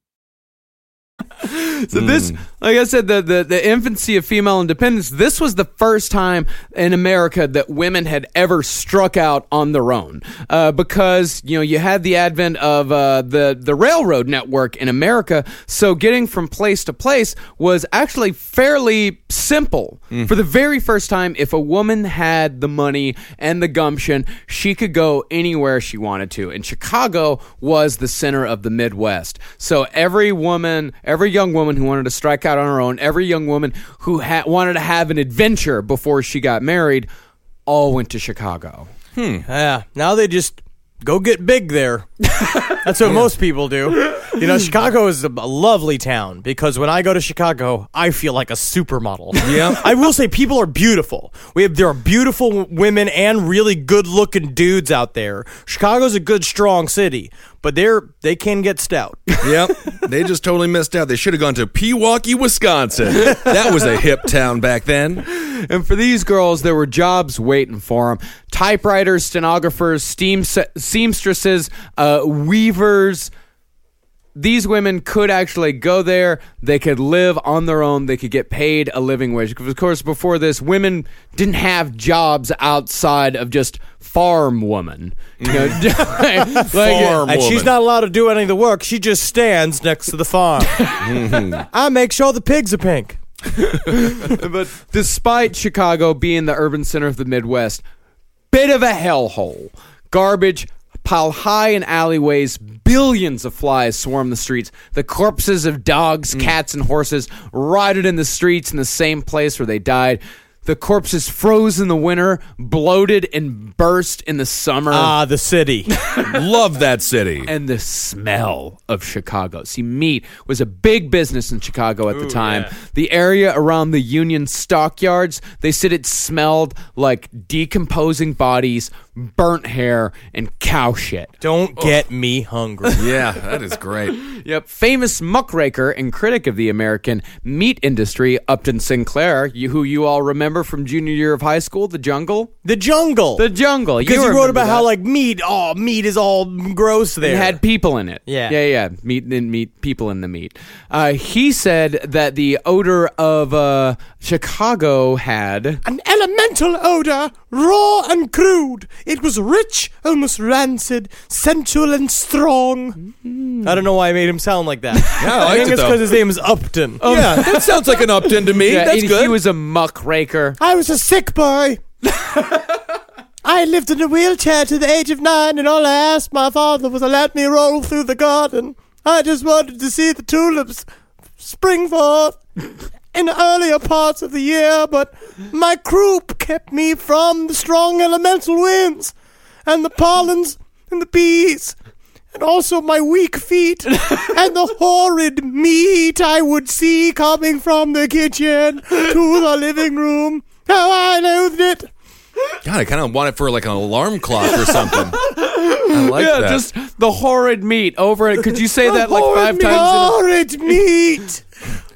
So this, like I said, the, the the infancy of female independence. This was the first time in America that women had ever struck out on their own, uh, because you know you had the advent of uh, the the railroad network in America. So getting from place to place was actually fairly simple. For the very first time, if a woman had the money and the gumption, she could go anywhere she wanted to. And Chicago was the center of the Midwest. So every woman, every young woman who wanted to strike out on her own, every young woman who ha- wanted to have an adventure before she got married, all went to Chicago. Hmm. Yeah. Now they just go get big there. [laughs] That's what most people do. You know, Chicago is a a lovely town because when I go to Chicago, I feel like a supermodel. Yeah. I will say people are beautiful. We have there are beautiful women and really good-looking dudes out there. Chicago's a good strong city, but they're they can get stout. Yep. They just totally missed out. They should have gone to Pewaukee, Wisconsin. That was a hip town back then. And for these girls, there were jobs waiting for them: typewriters, stenographers, steam seamstresses, uh, weavers. These women could actually go there. They could live on their own. They could get paid a living wage. Because, of course, before this, women didn't have jobs outside of just farm woman. You know, [laughs] [laughs] like, Farm and she's not allowed to do any of the work. She just stands next to the farm. [laughs] Mm-hmm. I make sure the pigs are pink. but despite Chicago being the urban center of the Midwest, bit of a hellhole. Garbage piled high in alleyways, billions of flies swarm the streets. The corpses of dogs, cats, and horses rotted in the streets in the same place where they died. The corpses froze in the winter, bloated and burst in the summer. Ah, the city. [laughs] Love that city. and the smell of Chicago. See, meat was a big business in Chicago at the time. The area around the Union stockyards, they said it smelled like decomposing bodies, burnt hair, and cow shit. Don't get me hungry. [laughs] Yeah, that is great. [laughs] Yep. Famous muckraker and critic of the American meat industry, Upton Sinclair, you, who you all remember from junior year of high school, The Jungle? The jungle. The Jungle. because you he wrote remember about how that. like meat. Oh, meat is all gross there. It had people in it. Yeah. yeah, yeah. Meat and meat, people in the meat. Uh, he said that the odor of uh, Chicago had an elemental odor, raw and crude. It was rich, almost rancid, sensual and strong. Mm. I don't know why I made him sound like that. [laughs] Yeah, I I think it, it's because his name is Upton. Oh. yeah, [laughs] that sounds like an Upton to me. Yeah, That's he, good. he was a muckraker. I was a sick boy. [laughs] I lived in a wheelchair to the age of nine, and all I asked my father was to let me roll through the garden. I just wanted to see the tulips spring forth in the earlier parts of the year, but my croup kept me from the strong elemental winds and the pollens and the bees. And also my weak feet [laughs] and the horrid meat I would see coming from the kitchen to the living room. How I loathed it. God, I kind of want it for like an alarm clock or something. I like yeah, that. just the horrid meat over it. Could you say that like five meat. times? Horrid meat.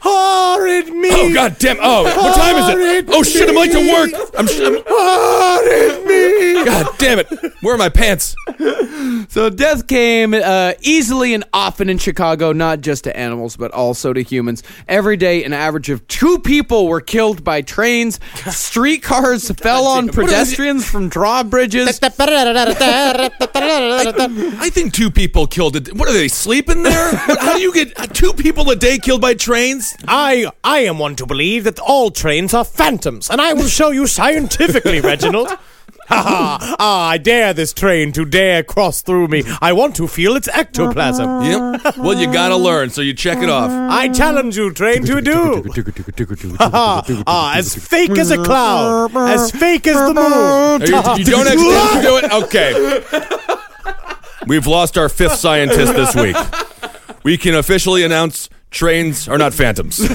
Horrid me. Oh god damn! Oh, what time is it? Oh shit! I'm late to work. I'm. sh- I'm Horrid me. God damn it! Where are my pants? So death came uh, easily and often in Chicago, not just to animals, but also to humans. Every day, an average of two people were killed by trains. Streetcars [laughs] fell on pedestrians from drawbridges. [laughs] I think two people killed it. What are they sleeping there? What- [laughs] How do you get uh, two people a day killed by trains? I I am one to believe that all trains are phantoms, and I will show you scientifically, Reginald. [laughs] Ha ha! Ah, I dare this train to dare cross through me. I want to feel its ectoplasm. [laughs] Yep. Well, you gotta learn, so you check it off. I challenge you, train, to do. [laughs] Ha ha! Ah, as fake as a cloud, as fake as the moon. You, you don't actually do it? Okay. We've lost our fifth scientist this week. We can officially announce trains are not phantoms. [laughs]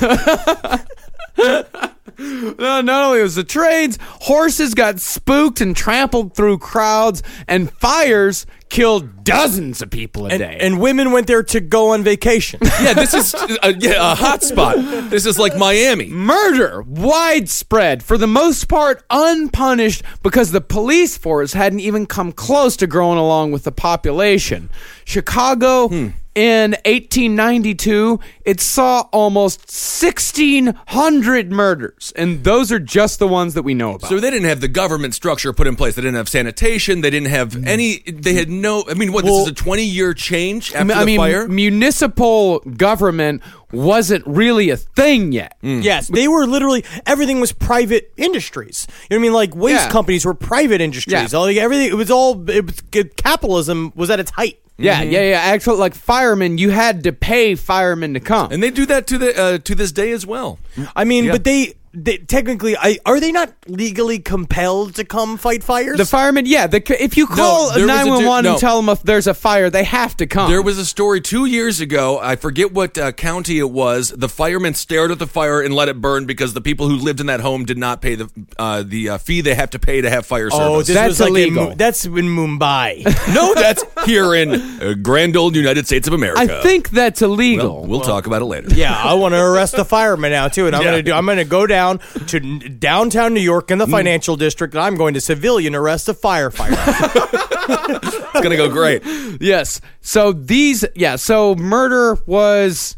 No, not only was the trains, horses got spooked and trampled through crowds, and fires killed dozens of people a And, day. and women went there to go on vacation. [laughs] Yeah, this is a, yeah, a hot spot. This is like Miami. Murder widespread, for the most part unpunished, because the police force hadn't even come close to growing along with the population. Chicago. Hmm. In 1892, it saw almost 1,600 murders, and those are just the ones that we know about. So they didn't have the government structure put in place. They didn't have sanitation. They didn't have mm. any. They had no. I mean, what? Well- this is a twenty-year change after I the mean, fire. municipal government wasn't really a thing yet. Mm. Yes, they were literally everything was private industries. You know what I mean? Like waste Yeah. companies were private industries. Yeah. All, like, everything it was all it was, capitalism was at its height. Yeah, yeah, yeah. Actually, like firemen, you had to pay firemen to come. and they do that to the uh, to this day as well. I mean, but they, they technically, I are they not legally compelled to come fight fires? the firemen, yeah. The, if you call there was a nine dude- one one no. and tell them if there's a fire, they have to come. There was a story two years ago. I forget what uh, county it was. The firemen stared at the fire and let it burn because the people who lived in that home did not pay the uh, the uh, fee they have to pay to have fire oh, service. this That's was like in illegal. Mu- that's in Mumbai. [laughs] no, that's here in uh, grand old United States of America. I think that's illegal. Well, we'll talk about it later. yeah, I want to arrest the firemen now too, and I'm Yeah. gonna do. I'm gonna go down to downtown New York in Mm. the financial district, and I'm going to civilian arrest a firefighter. [laughs] It's gonna go great. yes. So these, yeah. So murder was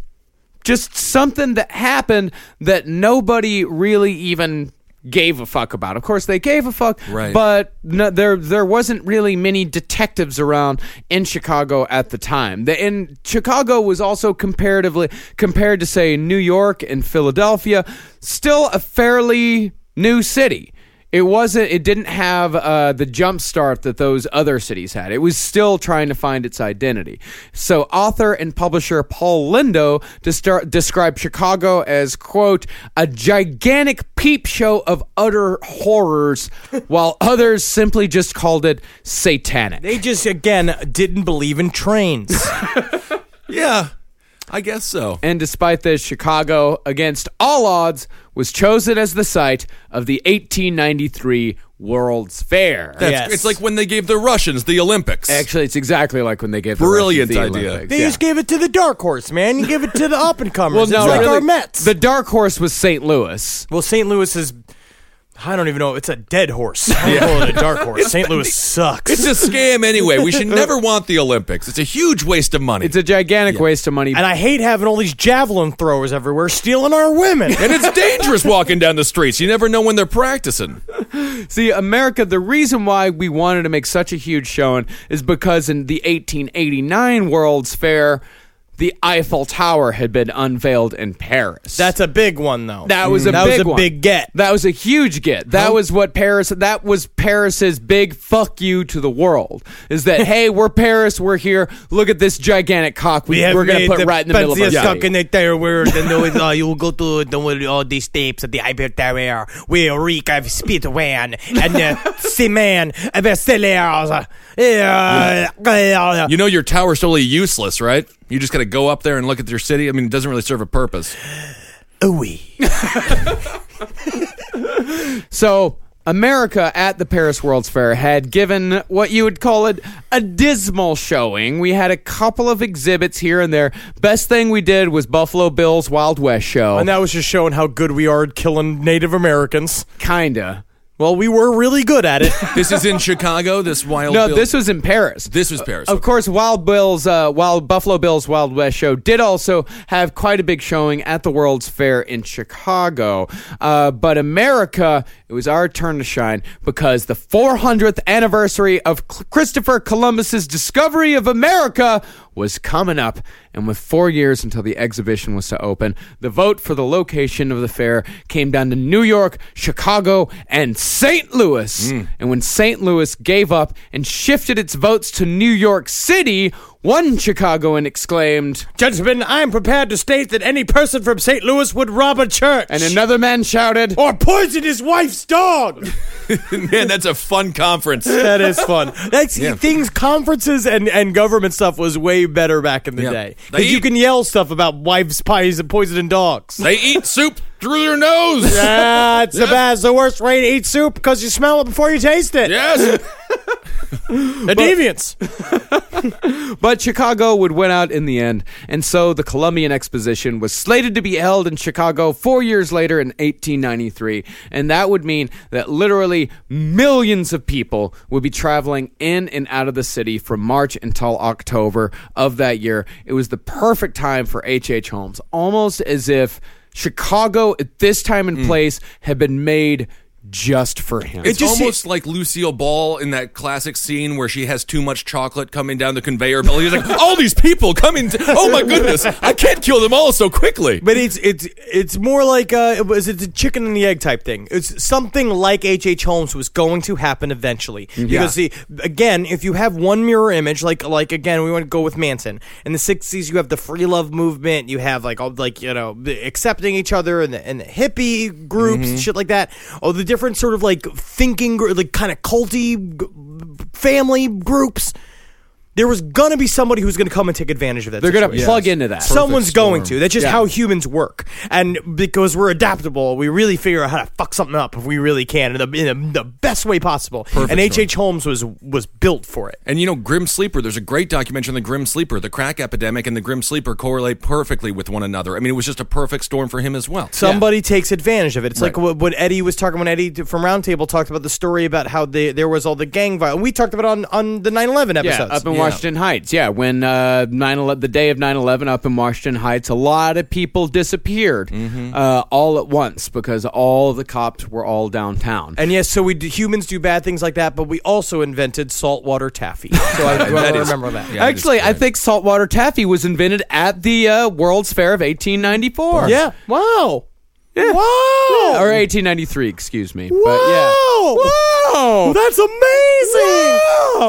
just something that happened that nobody really even gave a fuck about. Of course, they gave a fuck, Right. But no, there there wasn't really many detectives around in Chicago at the time. The, and Chicago was also comparatively compared to say New York and Philadelphia, still a fairly new city. It wasn't. It didn't have uh, the jump start that those other cities had. It was still trying to find its identity. So, author and publisher Paul Lindau described Chicago as quote a gigantic peep show of utter horrors, [laughs] while others simply just called it satanic. they just again didn't believe in trains. [laughs] Yeah, I guess so. And despite this, Chicago, against all odds, was chosen as the site of the 1893 World's Fair. That's, Yes. It's like when they gave the Russians the Olympics. Actually, it's exactly like when they gave the Brilliant Russians the idea. Olympics. They Yeah. just gave it to the dark horse, man. You give it to the [laughs] up and comers. well, it's no, like really, our Mets. the dark horse was St. Louis. well, St. Louis is. I don't even know. It's a dead horse. I don't call it a dark horse. St. Louis [laughs] sucks. It's a scam anyway. We should [laughs] never want the Olympics. It's a huge waste of money. It's a gigantic waste of money. and I hate having all these javelin throwers everywhere stealing our women. [laughs] and it's dangerous walking down the streets. You never know when they're practicing. See, America, the reason why we wanted to make such a huge showing is because in the 1889 World's Fair, the Eiffel Tower had been unveiled in Paris. That's a big one, though. That was a that big was a one. big get. That was a huge get. That was what Paris. That was Paris's big fuck you to the world. Is that [laughs] hey, we're Paris, we're here. Look at this gigantic cock we, have are going to put right in the middle of our fanciest city. fucking entire world, and then uh, you will go to the, all these tapes at the Eiffel Tower where reek of spit wine and uh, [laughs] cement bestsellers. Yeah. You know your tower's totally useless, right? You just got to go up there and look at your city. I mean, it doesn't really serve a purpose. Oui. So America at the Paris World's Fair had given what you would call it a dismal showing. We had a couple of exhibits here and there. Best thing we did was Buffalo Bill's Wild West show. And that was just showing how good we are at killing Native Americans. Kinda. Well, we were really good at it. This is in Chicago. This wild. No, Bill- this was in Paris. This was Paris. Of course, Wild Bill's uh, Wild Buffalo Bill's Wild West show did also have quite a big showing at the World's Fair in Chicago. Uh, but America, it was our turn to shine because the 400th anniversary of C- Christopher Columbus's discovery of America was coming up, and with four years until the exhibition was to open, the vote for the location of the fair came down to New York, Chicago, and St. Louis. Mm. And when St. Louis gave up and shifted its votes to New York City, one Chicagoan exclaimed, Gentlemen, I am prepared to state that any person from St. Louis would rob a church. and another man shouted, or poison his wife's dog. [laughs] Man, that's a fun conference. that is fun. [laughs] That's Yeah. things, conferences and, and government stuff was way better back in the Yeah. day. Because you can yell stuff about wives' pies and poisoning dogs. They eat soup through their nose. Yeah, That's the best, the worst way to eat soup because you smell it before you taste it. Yes. [laughs] [laughs] The deviants. [laughs] But Chicago would win out in the end, and so the Columbian Exposition was slated to be held in Chicago four years later in 1893, and that would mean that literally millions of people would be traveling in and out of the city from March until October of that year. It was the perfect time for H.H. H. Holmes, almost as if Chicago at this time and hmm. place had been made just for him. It's just- almost like Lucille Ball in that classic scene where she has too much chocolate coming down the conveyor belt. He's like, all these people coming. To, oh my goodness, I can't kill them all so quickly. But it's it's it's more like uh, it was it's a chicken and the egg type thing. It's something like H. H. Holmes was going to happen eventually. Because the again, if you have one mirror image, like like again, we want to go with Manson in the '60s. You have the free love movement. You have like all like you know accepting each other and the and the hippie groups, Mm-hmm. shit like that. Oh, the different sort of like thinking, like kind of culty family groups. There was gonna be somebody who's gonna come and take advantage of that. They're going to situation. plug into that. Someone's going storm. to. That's just Yeah. how humans work. And because we're adaptable, we really figure out how to fuck something up if we really can in the, in the, best way possible. Perfect and H. H. Holmes was was built for it. And you know, Grim Sleeper, there's a great documentary on the Grim Sleeper. The crack epidemic and the Grim Sleeper correlate perfectly with one another. I mean, it was just a perfect storm for him as well. Somebody takes advantage of it. It's like what, what Eddie was talking when Eddie from Roundtable talked about the story about how they, there was all the gang violence. We talked about it on, on the 9-11 Yeah, episodes. Yeah. Washington Heights. Yeah, when uh, 9/11 the day of 9/11 up in Washington Heights, a lot of people disappeared Mm-hmm. uh, all at once because all the cops were all downtown. and yes, so we d- humans do bad things like that, but we also invented saltwater taffy. So I, [laughs] well, That I is- remember that. yeah. that Actually, I think saltwater taffy was invented at the uh, World's Fair of 1894. Yeah. Wow. Yeah. Wow. or 1893, excuse me. Wow. But yeah. Wow. That's amazing.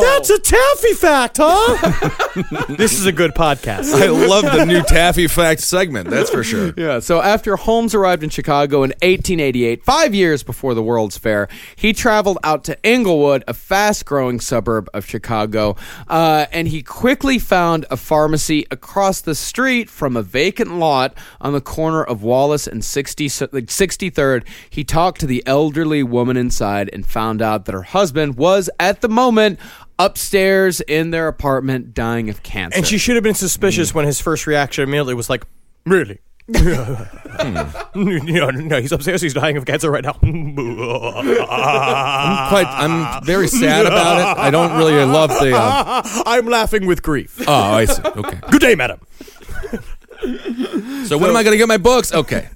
That's a taffy fact, huh? [laughs] this is a good podcast. I love the new Taffy Fact segment, that's for sure. [laughs] Yeah, so after Holmes arrived in Chicago in 1888, five years before the World's Fair, he traveled out to Englewood, a fast growing suburb of Chicago, uh, and he quickly found a pharmacy across the street from a vacant lot on the corner of Wallace and 60, 63rd. He talked to the elderly woman inside and found out that her husband was, at the moment, upstairs in their apartment dying of cancer. And she should have been suspicious when his first reaction immediately was like, "Really? [laughs] no, no, he's upstairs. He's dying of cancer right now." I'm quite, I'm very sad about it. I don't really love the. Uh, [laughs] I'm laughing with grief. oh, I see. Okay. Good day, madam. [laughs] So when am I going to get my books? Okay.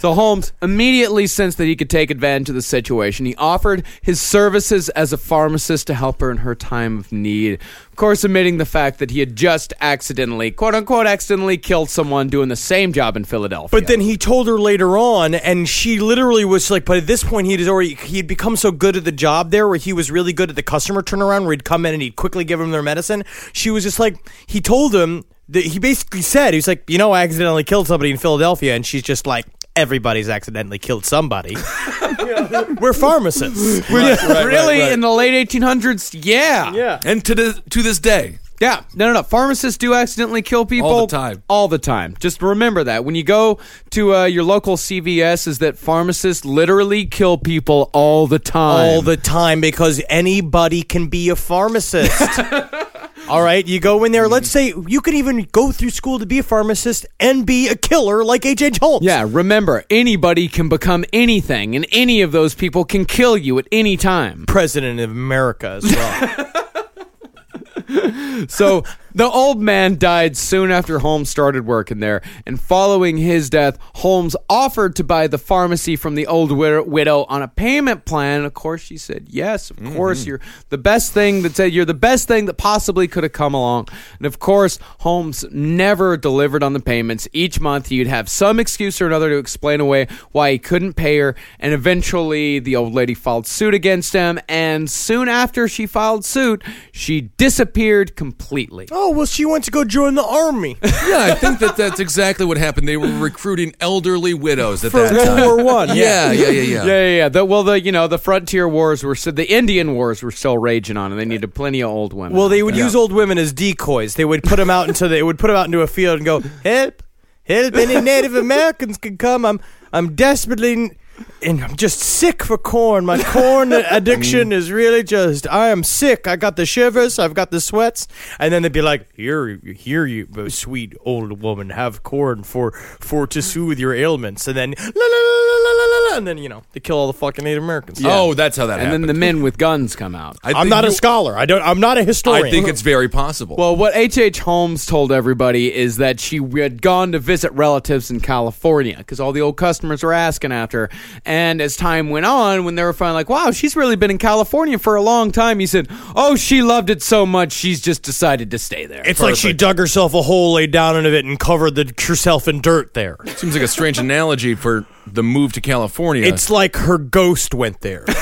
So Holmes immediately sensed that he could take advantage of the situation. He offered his services as a pharmacist to help her in her time of need. Of course, admitting the fact that he had just accidentally, quote unquote, accidentally killed someone doing the same job in Philadelphia. But then he told her later on, and she literally was like, "But at this point, he had already he had become so good at the job there, where he was really good at the customer turnaround, where he'd come in and he'd quickly give them their medicine." She was just like, he told him that he basically said, he was like, "You know, I accidentally killed somebody in Philadelphia," and she's just like. Everybody's accidentally killed somebody. [laughs] [laughs] We're pharmacists. really, in the late 1800s, yeah. Yeah. And to the, to this day, Yeah, no, no, no. Pharmacists do accidentally kill people All the time. All the time. Just remember that when you go to uh, your local CVS, is that pharmacists literally kill people all the time. all the time because anybody can be a pharmacist. [laughs] All right, you go in there. Let's say you could even go through school to be a pharmacist and be a killer like H.H. Holmes. Yeah, remember, anybody can become anything, and any of those people can kill you at any time. President of America as well. [laughs] So the old man died soon after Holmes started working there, and following his death, Holmes offered to buy the pharmacy from the old wid- widow on a payment plan. Of course, she said yes. Of mm-hmm. course, you're the best thing that said you're the best thing that possibly could have come along. And of course, Holmes never delivered on the payments. Each month, he'd have some excuse or another to explain away why he couldn't pay her, and eventually, the old lady filed suit against him. And soon after she filed suit, she disappeared completely. oh Oh, well, she went to go join the army [laughs] Yeah, I think that that's exactly what happened. They were recruiting elderly widows at for that World time. War One. Yeah, yeah, yeah, yeah. Yeah, yeah, yeah. The, well, the you know the frontier wars were still the Indian wars were still raging on, and they needed plenty of old women. Well, they would use old women as decoys. They would put them out into they would put them out into a field and go, "Help, help! Any Native Americans can come. I'm I'm desperately." And I'm just sick for corn. My corn [laughs] addiction is really just. I am sick. I got the shivers. I've got the sweats. And then they'd be like, "Here, here, you uh, sweet old woman, have corn for for to soothe your ailments." And then la la la la la la, la and then you know they kill all the fucking Native Americans. Oh, that's how that happened. and happened. then the men with guns come out. I I'm think not a you- scholar. I don't. I'm not a historian. I think it's very possible. Well, what H.H. H. Holmes told everybody is that she had gone to visit relatives in California because all the old customers were asking after her. And as time went on, when they were finally like, wow, she's really been in California for a long time, he said, oh, she loved it so much, she's just decided to stay there. It's like she dug herself a hole, laid down into it, and covered the, herself in dirt there. Seems like a strange analogy for the move to California. It's like her ghost went there. [laughs]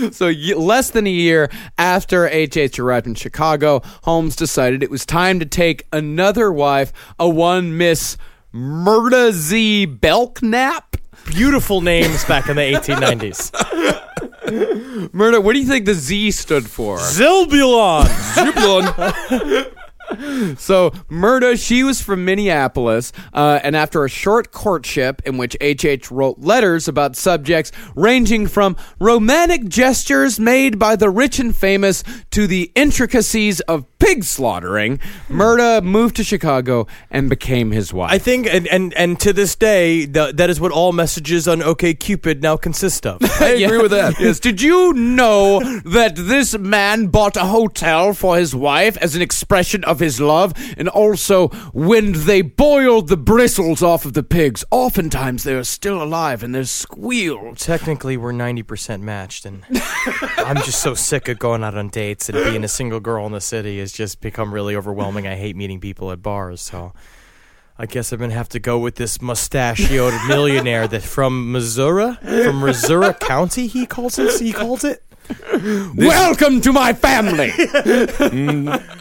Hmm. So y- less than a year after H.H. arrived in Chicago, Holmes decided it was time to take another wife, a one Miss Myrta Z. Belknap. Beautiful names back in the 1890s. Myrta, what do you think the Z stood for? Zilbulon! Zilbulon. [laughs] So Myrta, she was from Minneapolis, uh, and after a short courtship in which H.H. wrote letters about subjects ranging from romantic gestures made by the rich and famous to the intricacies of pig slaughtering, Myrta moved to Chicago and became his wife. I think, and, and, and to this day, the, that is what all messages on OK Cupid now consist of. [laughs] I agree with that. Yes. Did you know that this man bought a hotel for his wife as an expression of his love? And also, when they boiled the bristles off of the pigs, oftentimes they are still alive and they squeal. Technically, we're 90% matched, and [laughs] I'm just so sick of going out on dates and being a single girl in the city has just become really overwhelming. I hate meeting people at bars, so I guess I'm gonna have to go with this mustachioed [laughs] millionaire that from Missouri, from Missouri County. He calls it. He calls it. Welcome to my family. [laughs]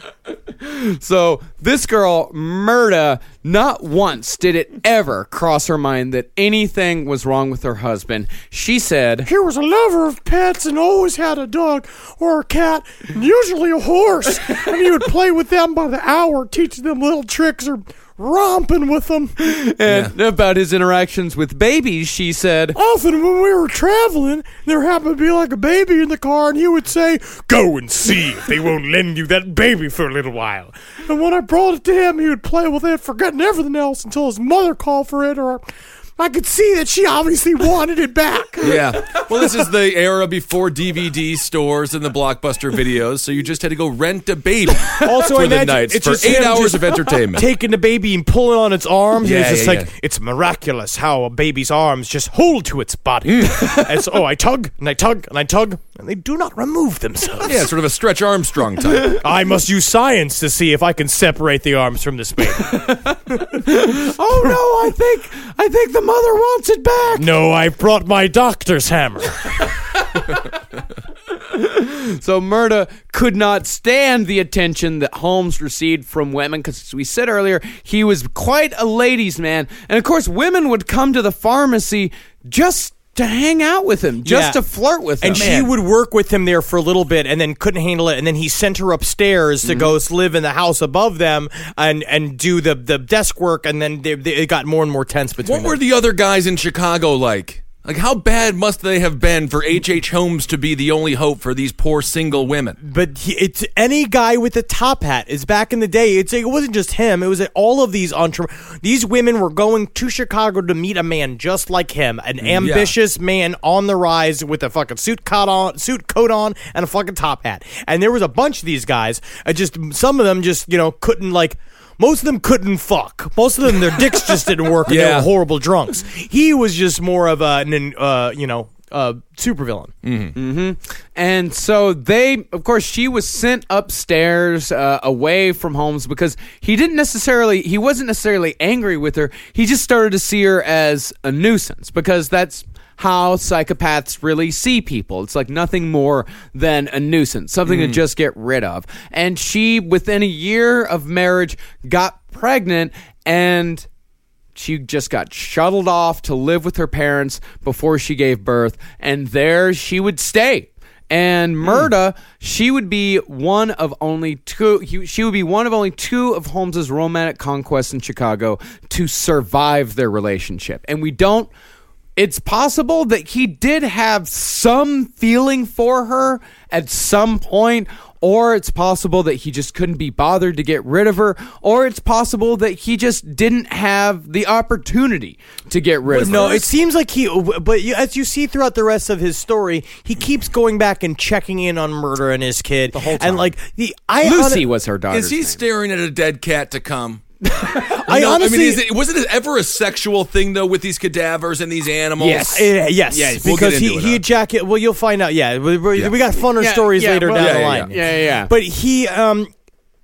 so this girl, Myrta, not once did it ever cross her mind that anything was wrong with her husband. She said, He was a lover of pets and always had a dog or a cat, and usually a horse. and he would play with them by the hour, teaching them little tricks or romping with them. and about his interactions with babies, she said, Often when we were traveling, there happened to be like a baby in the car, and he would say, Go and see if they won't lend you that baby for a little while. And when I brought it to him, he would play with it, forgetting everything else until his mother called for it, or I could see that she obviously wanted it back. [laughs] Yeah. Well, this is the era before DVD stores and the blockbuster videos, so you just had to go rent a baby Also, for I the imagine nights it's for just eight hours just of entertainment. Taking the baby and pulling on its arms. and Yeah, it's just yeah, like, yeah. it's miraculous how a baby's arms just hold to its body. Mm. [laughs] and so, oh, I tug and I tug and I tug, and they do not remove themselves. yeah, sort of a Stretch Armstrong type. [laughs] I must use science to see if I can separate the arms from this baby. "Oh no, I think I think the mother wants it back." no, I've brought my doctor's hammer. [laughs] So Myrta could not stand the attention that Holmes received from women because, as we said earlier, he was quite a ladies' man, and of course, women would come to the pharmacy just to hang out with him, just Yeah. to flirt with him. And she would work with him there for a little bit, and then couldn't handle it, and then he sent her upstairs to mm-hmm. go s- live in the house above them and and do the the desk work, and then they, they, it got more and more tense between What them. were the other guys in Chicago like? Like, how bad must they have been for H.H. H. Holmes to be the only hope for these poor single women? but he, it's any guy with a top hat is back in the day. It's it wasn't just him. It was all of these entre- These women were going to Chicago to meet a man just like him, an ambitious man on the rise with a fucking suit coat on, suit coat on, and a fucking top hat. And there was a bunch of these guys. Just some of them just you know couldn't like. Most of them couldn't fuck. Most of them, their dicks just didn't work. and They Yeah. were horrible drunks. He was just more of a, an, uh, you know, uh, supervillain. And so they, of course, she was sent upstairs uh, away from Holmes because he didn't necessarily, he wasn't necessarily angry with her. He just started to see her as a nuisance because that's how psychopaths really see people. It's like nothing more than a nuisance, something to mm. just get rid of. And she, within a year of marriage, got pregnant and she just got shuttled off to live with her parents before she gave birth, and there she would stay. And hmm. Myrta, she would be one of only two. he- She would be one of only two of Holmes's romantic conquests in Chicago to survive their relationship. And we don't. It's possible that he did have some feeling for her at some point, or it's possible that he just couldn't be bothered to get rid of her, or it's possible that he just didn't have the opportunity to get rid of her. No, it seems like he. But as you see throughout the rest of his story, he keeps going back and checking in on murder and his kid the whole time. And like the I Lucy hon- was her daughter. Is he name. staring at a dead cat to come? I No, honestly. I mean, is it, was it ever a sexual thing though with these cadavers and these animals? Yes. Uh, yes, Yes, we'll because he into it, he huh? eejaculated. Well, you'll find out. Yeah, we, we, Yeah. we got funner Yeah, stories yeah, later well, down yeah, the yeah, line. yeah, yeah, yeah. But he um.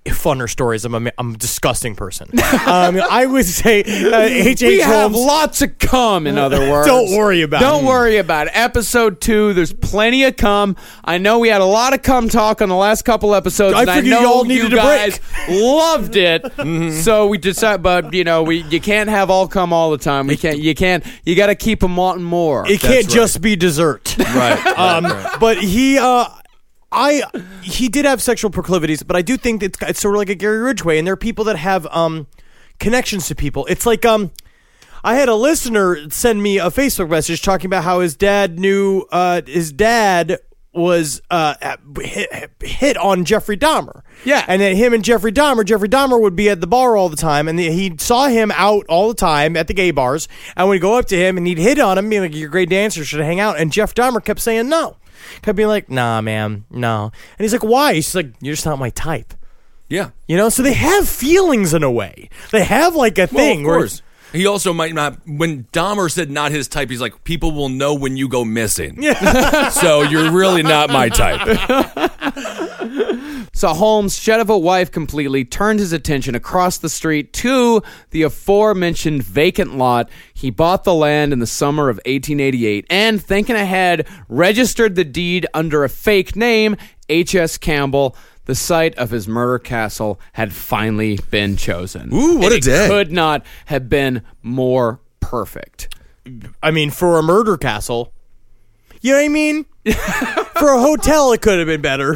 Funner stories. I'm a, I'm a disgusting person. [laughs] um, I would say uh, H. we H. have Holmes. lots of cum, in other [laughs] words. Don't worry about Don't it. worry about it. Episode two, there's plenty of cum. I know we had a lot of cum talk on the last couple episodes. I and I know y'all needed you a guys break. loved it. [laughs] So we decided, but you know, we you can't have all cum all the time. We can't. You can't. You got to keep them wanting more. It can't just be dessert. Right. um, but he, uh, I, he did have sexual proclivities, but I do think it's, it's sort of like a Gary Ridgway, and there are people that have um, connections to people. It's like um, I had a listener send me a Facebook message talking about how his dad knew uh, his dad was uh, hit, hit on Jeffrey Dahmer. Yeah. And then him and Jeffrey Dahmer, Jeffrey Dahmer would be at the bar all the time, and he saw him out all the time at the gay bars, and would go up to him and he'd hit on him, being like, "You're a great dancer, should hang out." And Jeff Dahmer kept saying no, kept be like, "Nah, man, no." And he's like, "Why?" He's like, "You're just not my type." Yeah. You know, so they have feelings in a way. They have like a Well, thing. of where- course. He also might not. When Dahmer said not his type, he's like, people will know when you go missing. Yeah. [laughs] so you're really not my type. [laughs] So Holmes, shed of a wife completely, turned his attention across the street to the aforementioned vacant lot. He bought the land in the summer of 1888 and, thinking ahead, registered the deed under a fake name, H.S. Campbell. The site of his murder castle had finally been chosen. Ooh, what And a it day. Could not have been more perfect. I mean, for a murder castle. You know what I mean? [laughs] for a hotel, it could have been better.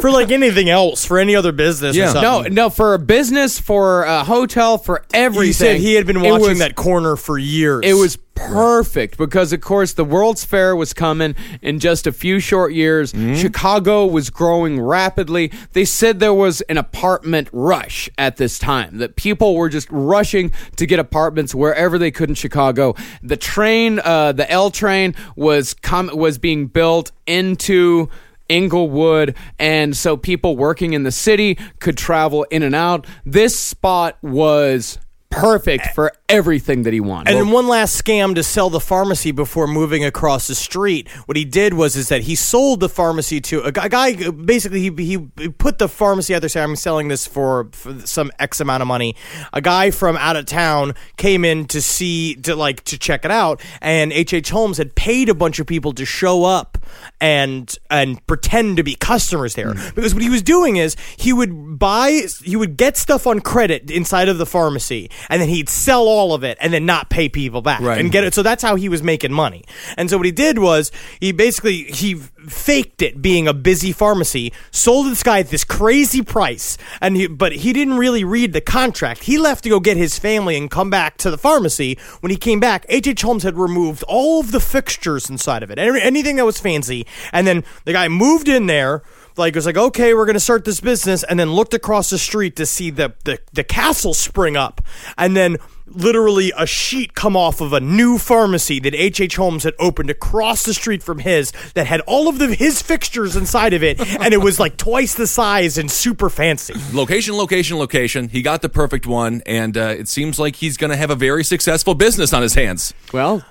For like anything else, for any other business Yeah. or No, something. no, for a business, for a hotel, for everything. He said he had been It watching was- that corner for years. It was perfect because, of course, the World's Fair was coming in just a few short years. Chicago was growing rapidly. They said there was an apartment rush at this time, that people were just rushing to get apartments wherever they could in Chicago. The train, uh, the L train, was com- was being built into. Englewood, and so people working in the city could travel in and out. This spot was perfect for everything that he wanted. And then one last scam to sell the pharmacy before moving across the street. What he did was is that he sold the pharmacy to a guy. guy basically, he, he put the pharmacy out there saying, "I'm selling this for, for some X amount of money." A guy from out of town came in to see to like to check it out, and H. H. Holmes had paid a bunch of people to show up and and pretend to be customers there mm-hmm. because what he was doing is he would buy he would get stuff on credit inside of the pharmacy and then he'd sell all of it and then not pay people back Right. and get it. So that's how he was making money. And so what he did was he basically he faked it being a busy pharmacy, sold this guy at this crazy price, and he, but he didn't really read the contract. He left to go get his family and come back to the pharmacy. When he came back, H Holmes had removed all of the fixtures inside of it, anything that was fancy, and then the guy moved in there like it was like okay we're gonna start this business and then looked across the street to see the, the the castle spring up and then literally a sheet come off of a new pharmacy that H.H. Holmes had opened across the street from his that had all of the his fixtures inside of it and it was like twice the size and super fancy Location, location, location. He got the perfect one, and uh, it seems like he's going to have a very successful business on his hands. Well,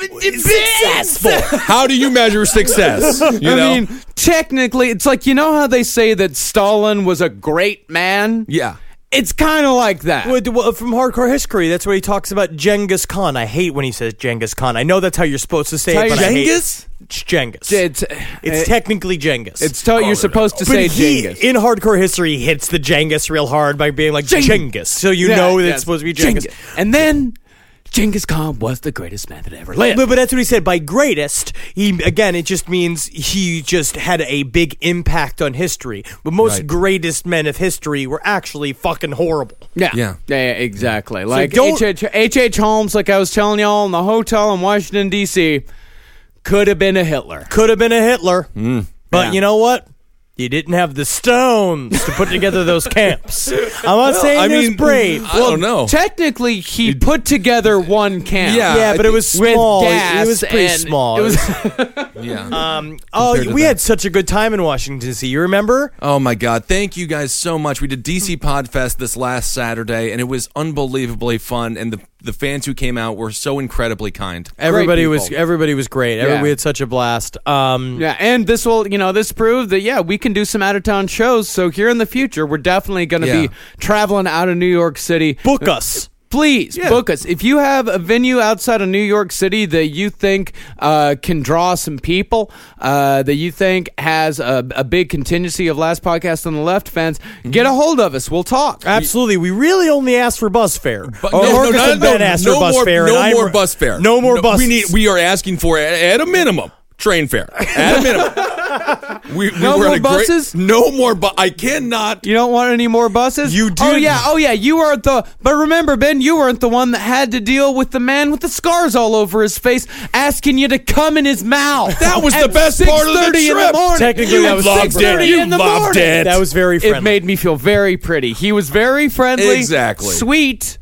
successful How do you measure success? [laughs] You I mean, technically, it's like you know how they say that Stalin was a great man. yeah. It's kind of like that. Well, d- well, from hardcore history, that's where he talks about Genghis Khan. I hate when he says Genghis Khan. I know that's how you're supposed to say it, you- but I hate- Genghis? It's Genghis. It's, It's uh, technically Genghis. It's to- you're supposed to But say he, Genghis. in hardcore history, he hits the Genghis real hard by being like Geng- Genghis. So you Yeah, know that yes. it's supposed to be Genghis. And then Genghis Khan was the greatest man that ever lived. But, but that's what he said. By greatest, he again, it just means he just had a big impact on history. But most Right. greatest men of history were actually fucking horrible. Yeah. Yeah. yeah, exactly. Like don't- H.H. H.H. Holmes, like I was telling y'all in the hotel in Washington D.C., could have been a Hitler. Could have been a Hitler, but Mm. Yeah. you know what? You didn't have the stones to put together those camps. I'm not saying I it was mean, brave. I don't know. Technically, he put together one camp. Yeah. yeah, but it think- was With small. gas it was pretty and small. It was [laughs] Yeah. Um, oh, to we that. had such a good time in Washington D.C. You remember? Oh my God! Thank you guys so much. We did DC Podfest this last Saturday, and it was unbelievably fun. And the the fans who came out were so incredibly kind. Everybody was everybody was great. Every- Yeah. We had such a blast. Um, Yeah, and this will, you know, this proved that yeah, we can do some out of town shows. So here in the future, we're definitely going to Yeah. be traveling out of New York City. book us. Please book us. If you have a venue outside of New York City that you think uh, can draw some people, uh, that you think has a, a big contingency of Last Podcast on the Left fans, get a hold of us. We'll talk. Absolutely. We really only ask for bus fare. But no, no, Marcus no, no, no bus more, fare. No more bus fare. No more buses. We need. We are asking for at, at a minimum train fare. At a minimum. [laughs] we, we No were more at a great- buses? no more. Bu- I cannot. You don't want any more buses? You do. Oh yeah, oh yeah. You weren't the. But remember, Ben, you weren't the one that had to deal with the man with the scars all over his face, asking you to come in his mouth. That was the best part of the 6:30 in the trip. morning. Technically, You that was loved six thirty it. in the loved morning. it. That was very friendly. It made me feel very pretty. He was very friendly, Exactly. sweet,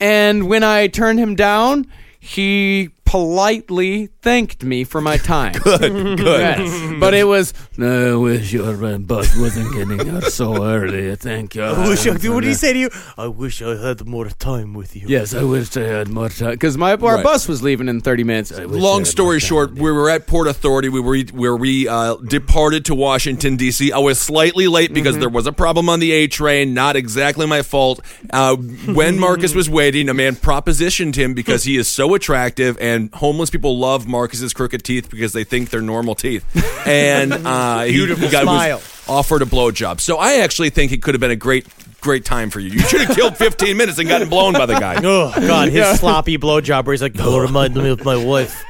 and when I turned him down, he politely thanked me for my time. [laughs] Good. Good. Yes. But it was. I wish your uh, bus wasn't getting out so early. Thank you. I wish I, what did he say to you? I wish I had more time with you. Yes, I wish I had more time because my our Right. bus was leaving in thirty minutes. I wish I Long had story time. short, we were at Port Authority. We were where we uh, departed to Washington D.C. I was slightly late because Mm-hmm. there was a problem on the A train. Not exactly my fault. Uh, when [laughs] Marcus was waiting, a man propositioned him because he is so attractive, and homeless people love Marcus's crooked teeth because they think they're normal teeth. [laughs] And uh, he, Beautiful he got, smile. was offered a blowjob. So I actually think it could have been a great, great time for you. You should have killed 15 minutes and gotten blown by the guy. [laughs] Oh God, his sloppy blowjob where he's like, "Don't remind me of my wife."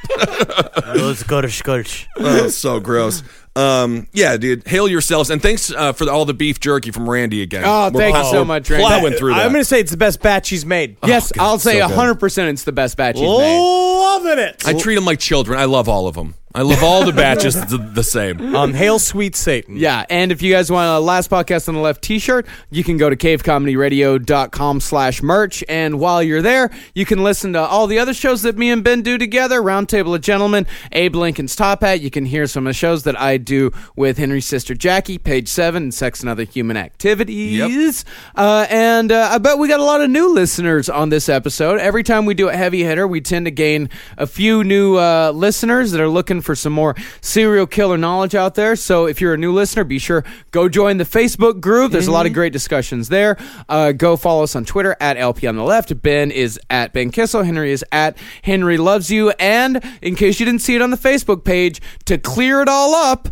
oh, Scottish, Scottish. oh, so gross. Um, yeah, dude. Hail yourselves, and thanks uh, for all the beef jerky from Randy again. Oh, We're thank you so much, Randy. Plowing through that. I'm going to say it's the best batch he's made. Yes, God, I'll say so hundred percent. It's the best batch he's made. Loving it. I treat them like children. I love all of them. I love all the batches the, the same. Um, hail sweet Satan. Yeah, and if you guys want a Last Podcast on the Left t-shirt, you can go to cavecomedyradio.com slash merch. And while you're there, you can listen to all the other shows that me and Ben do together, Roundtable of Gentlemen, Abe Lincoln's Top Hat. You can hear some of the shows that I do with Henry's sister Jackie, Page 7, and Sex and Other Human Activities. Uh, and uh, I bet we got a lot of new listeners on this episode. Every time we do a heavy hitter, we tend to gain a few new uh, listeners that are looking for some more serial killer knowledge out there. So if you're a new listener, be sure go join the Facebook group. There's a lot of great discussions there. Uh, go follow us on Twitter at LP on the left. Ben is at Ben Kissel. Henry is at Henry loves you. And in case you didn't see it on the Facebook page, to clear it all up,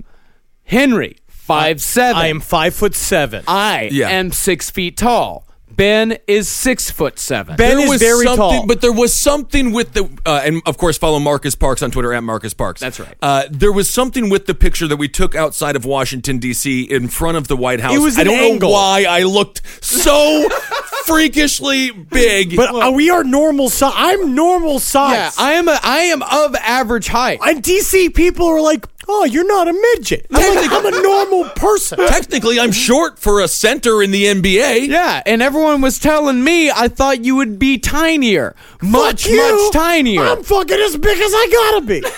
Henry five seven. I am five foot seven. I Yeah. am six feet tall. Ben is six foot seven. Ben there is was very something, tall. but there was something with the, uh, and of course, follow Marcus Parks on Twitter at Marcus Parks. That's right. Uh, there was something with the picture that we took outside of Washington D.C. in front of the White House. It was I don't angle. know why I looked so [laughs] freakishly big. But uh, we are normal size. I'm normal size. yeah, I am. A, I am of average height. and DC people are like, "Oh, you're not a midget." I'm, like, I'm a normal person. technically, I'm short for a center in the NBA. Yeah, and everyone was telling me I thought you would be tinier, much Fuck you. much tinier. I'm fucking as big as I gotta be. [laughs]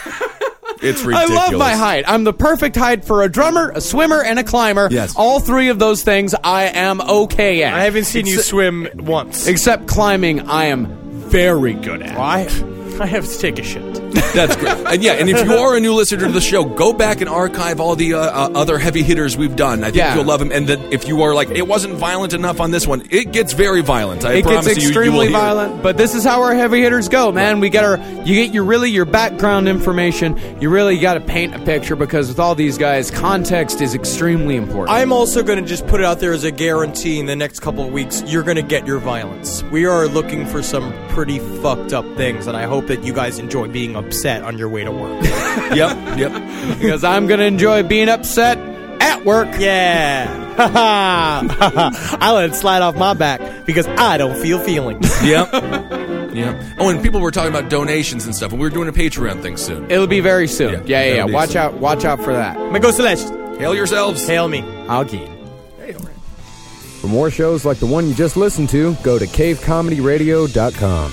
It's ridiculous. I love my height. I'm the perfect height for a drummer, a swimmer, and a climber. Yes. All three of those things I am okay at. I haven't seen you swim once. Except climbing, I am very good at. I, I have to take a shit. [laughs] That's great. And yeah, and if you are a new listener to the show, go back and archive all the uh, uh, other heavy hitters we've done. I think Yeah. you'll love them. And that if you are like, it wasn't violent enough on this one, it gets very violent. I It promise gets you, you will extremely hear. violent, but this is how our heavy hitters go, man. We get our, you get your really your background information. You really got to paint a picture because with all these guys, context is extremely important. I'm also going to just put it out there as a guarantee in the next couple of weeks, you're going to get your violence. We are looking for some pretty fucked up things, and I hope that you guys enjoy being upset on your way to work. [laughs] Yep, yep. because I'm gonna enjoy being upset at work. yeah. [laughs] I let it slide off my back because I don't feel feelings. [laughs] Yep. Yep. Oh, and people were talking about donations and stuff, and we're doing a Patreon thing soon. It'll be very soon. Yeah, Yeah, yeah, yeah. that'll be Watch soon. out, watch out for that. Me go Celeste. Hail yourselves. Hail me. I'll get. For more shows like the one you just listened to, go to cavecomedyradio.com.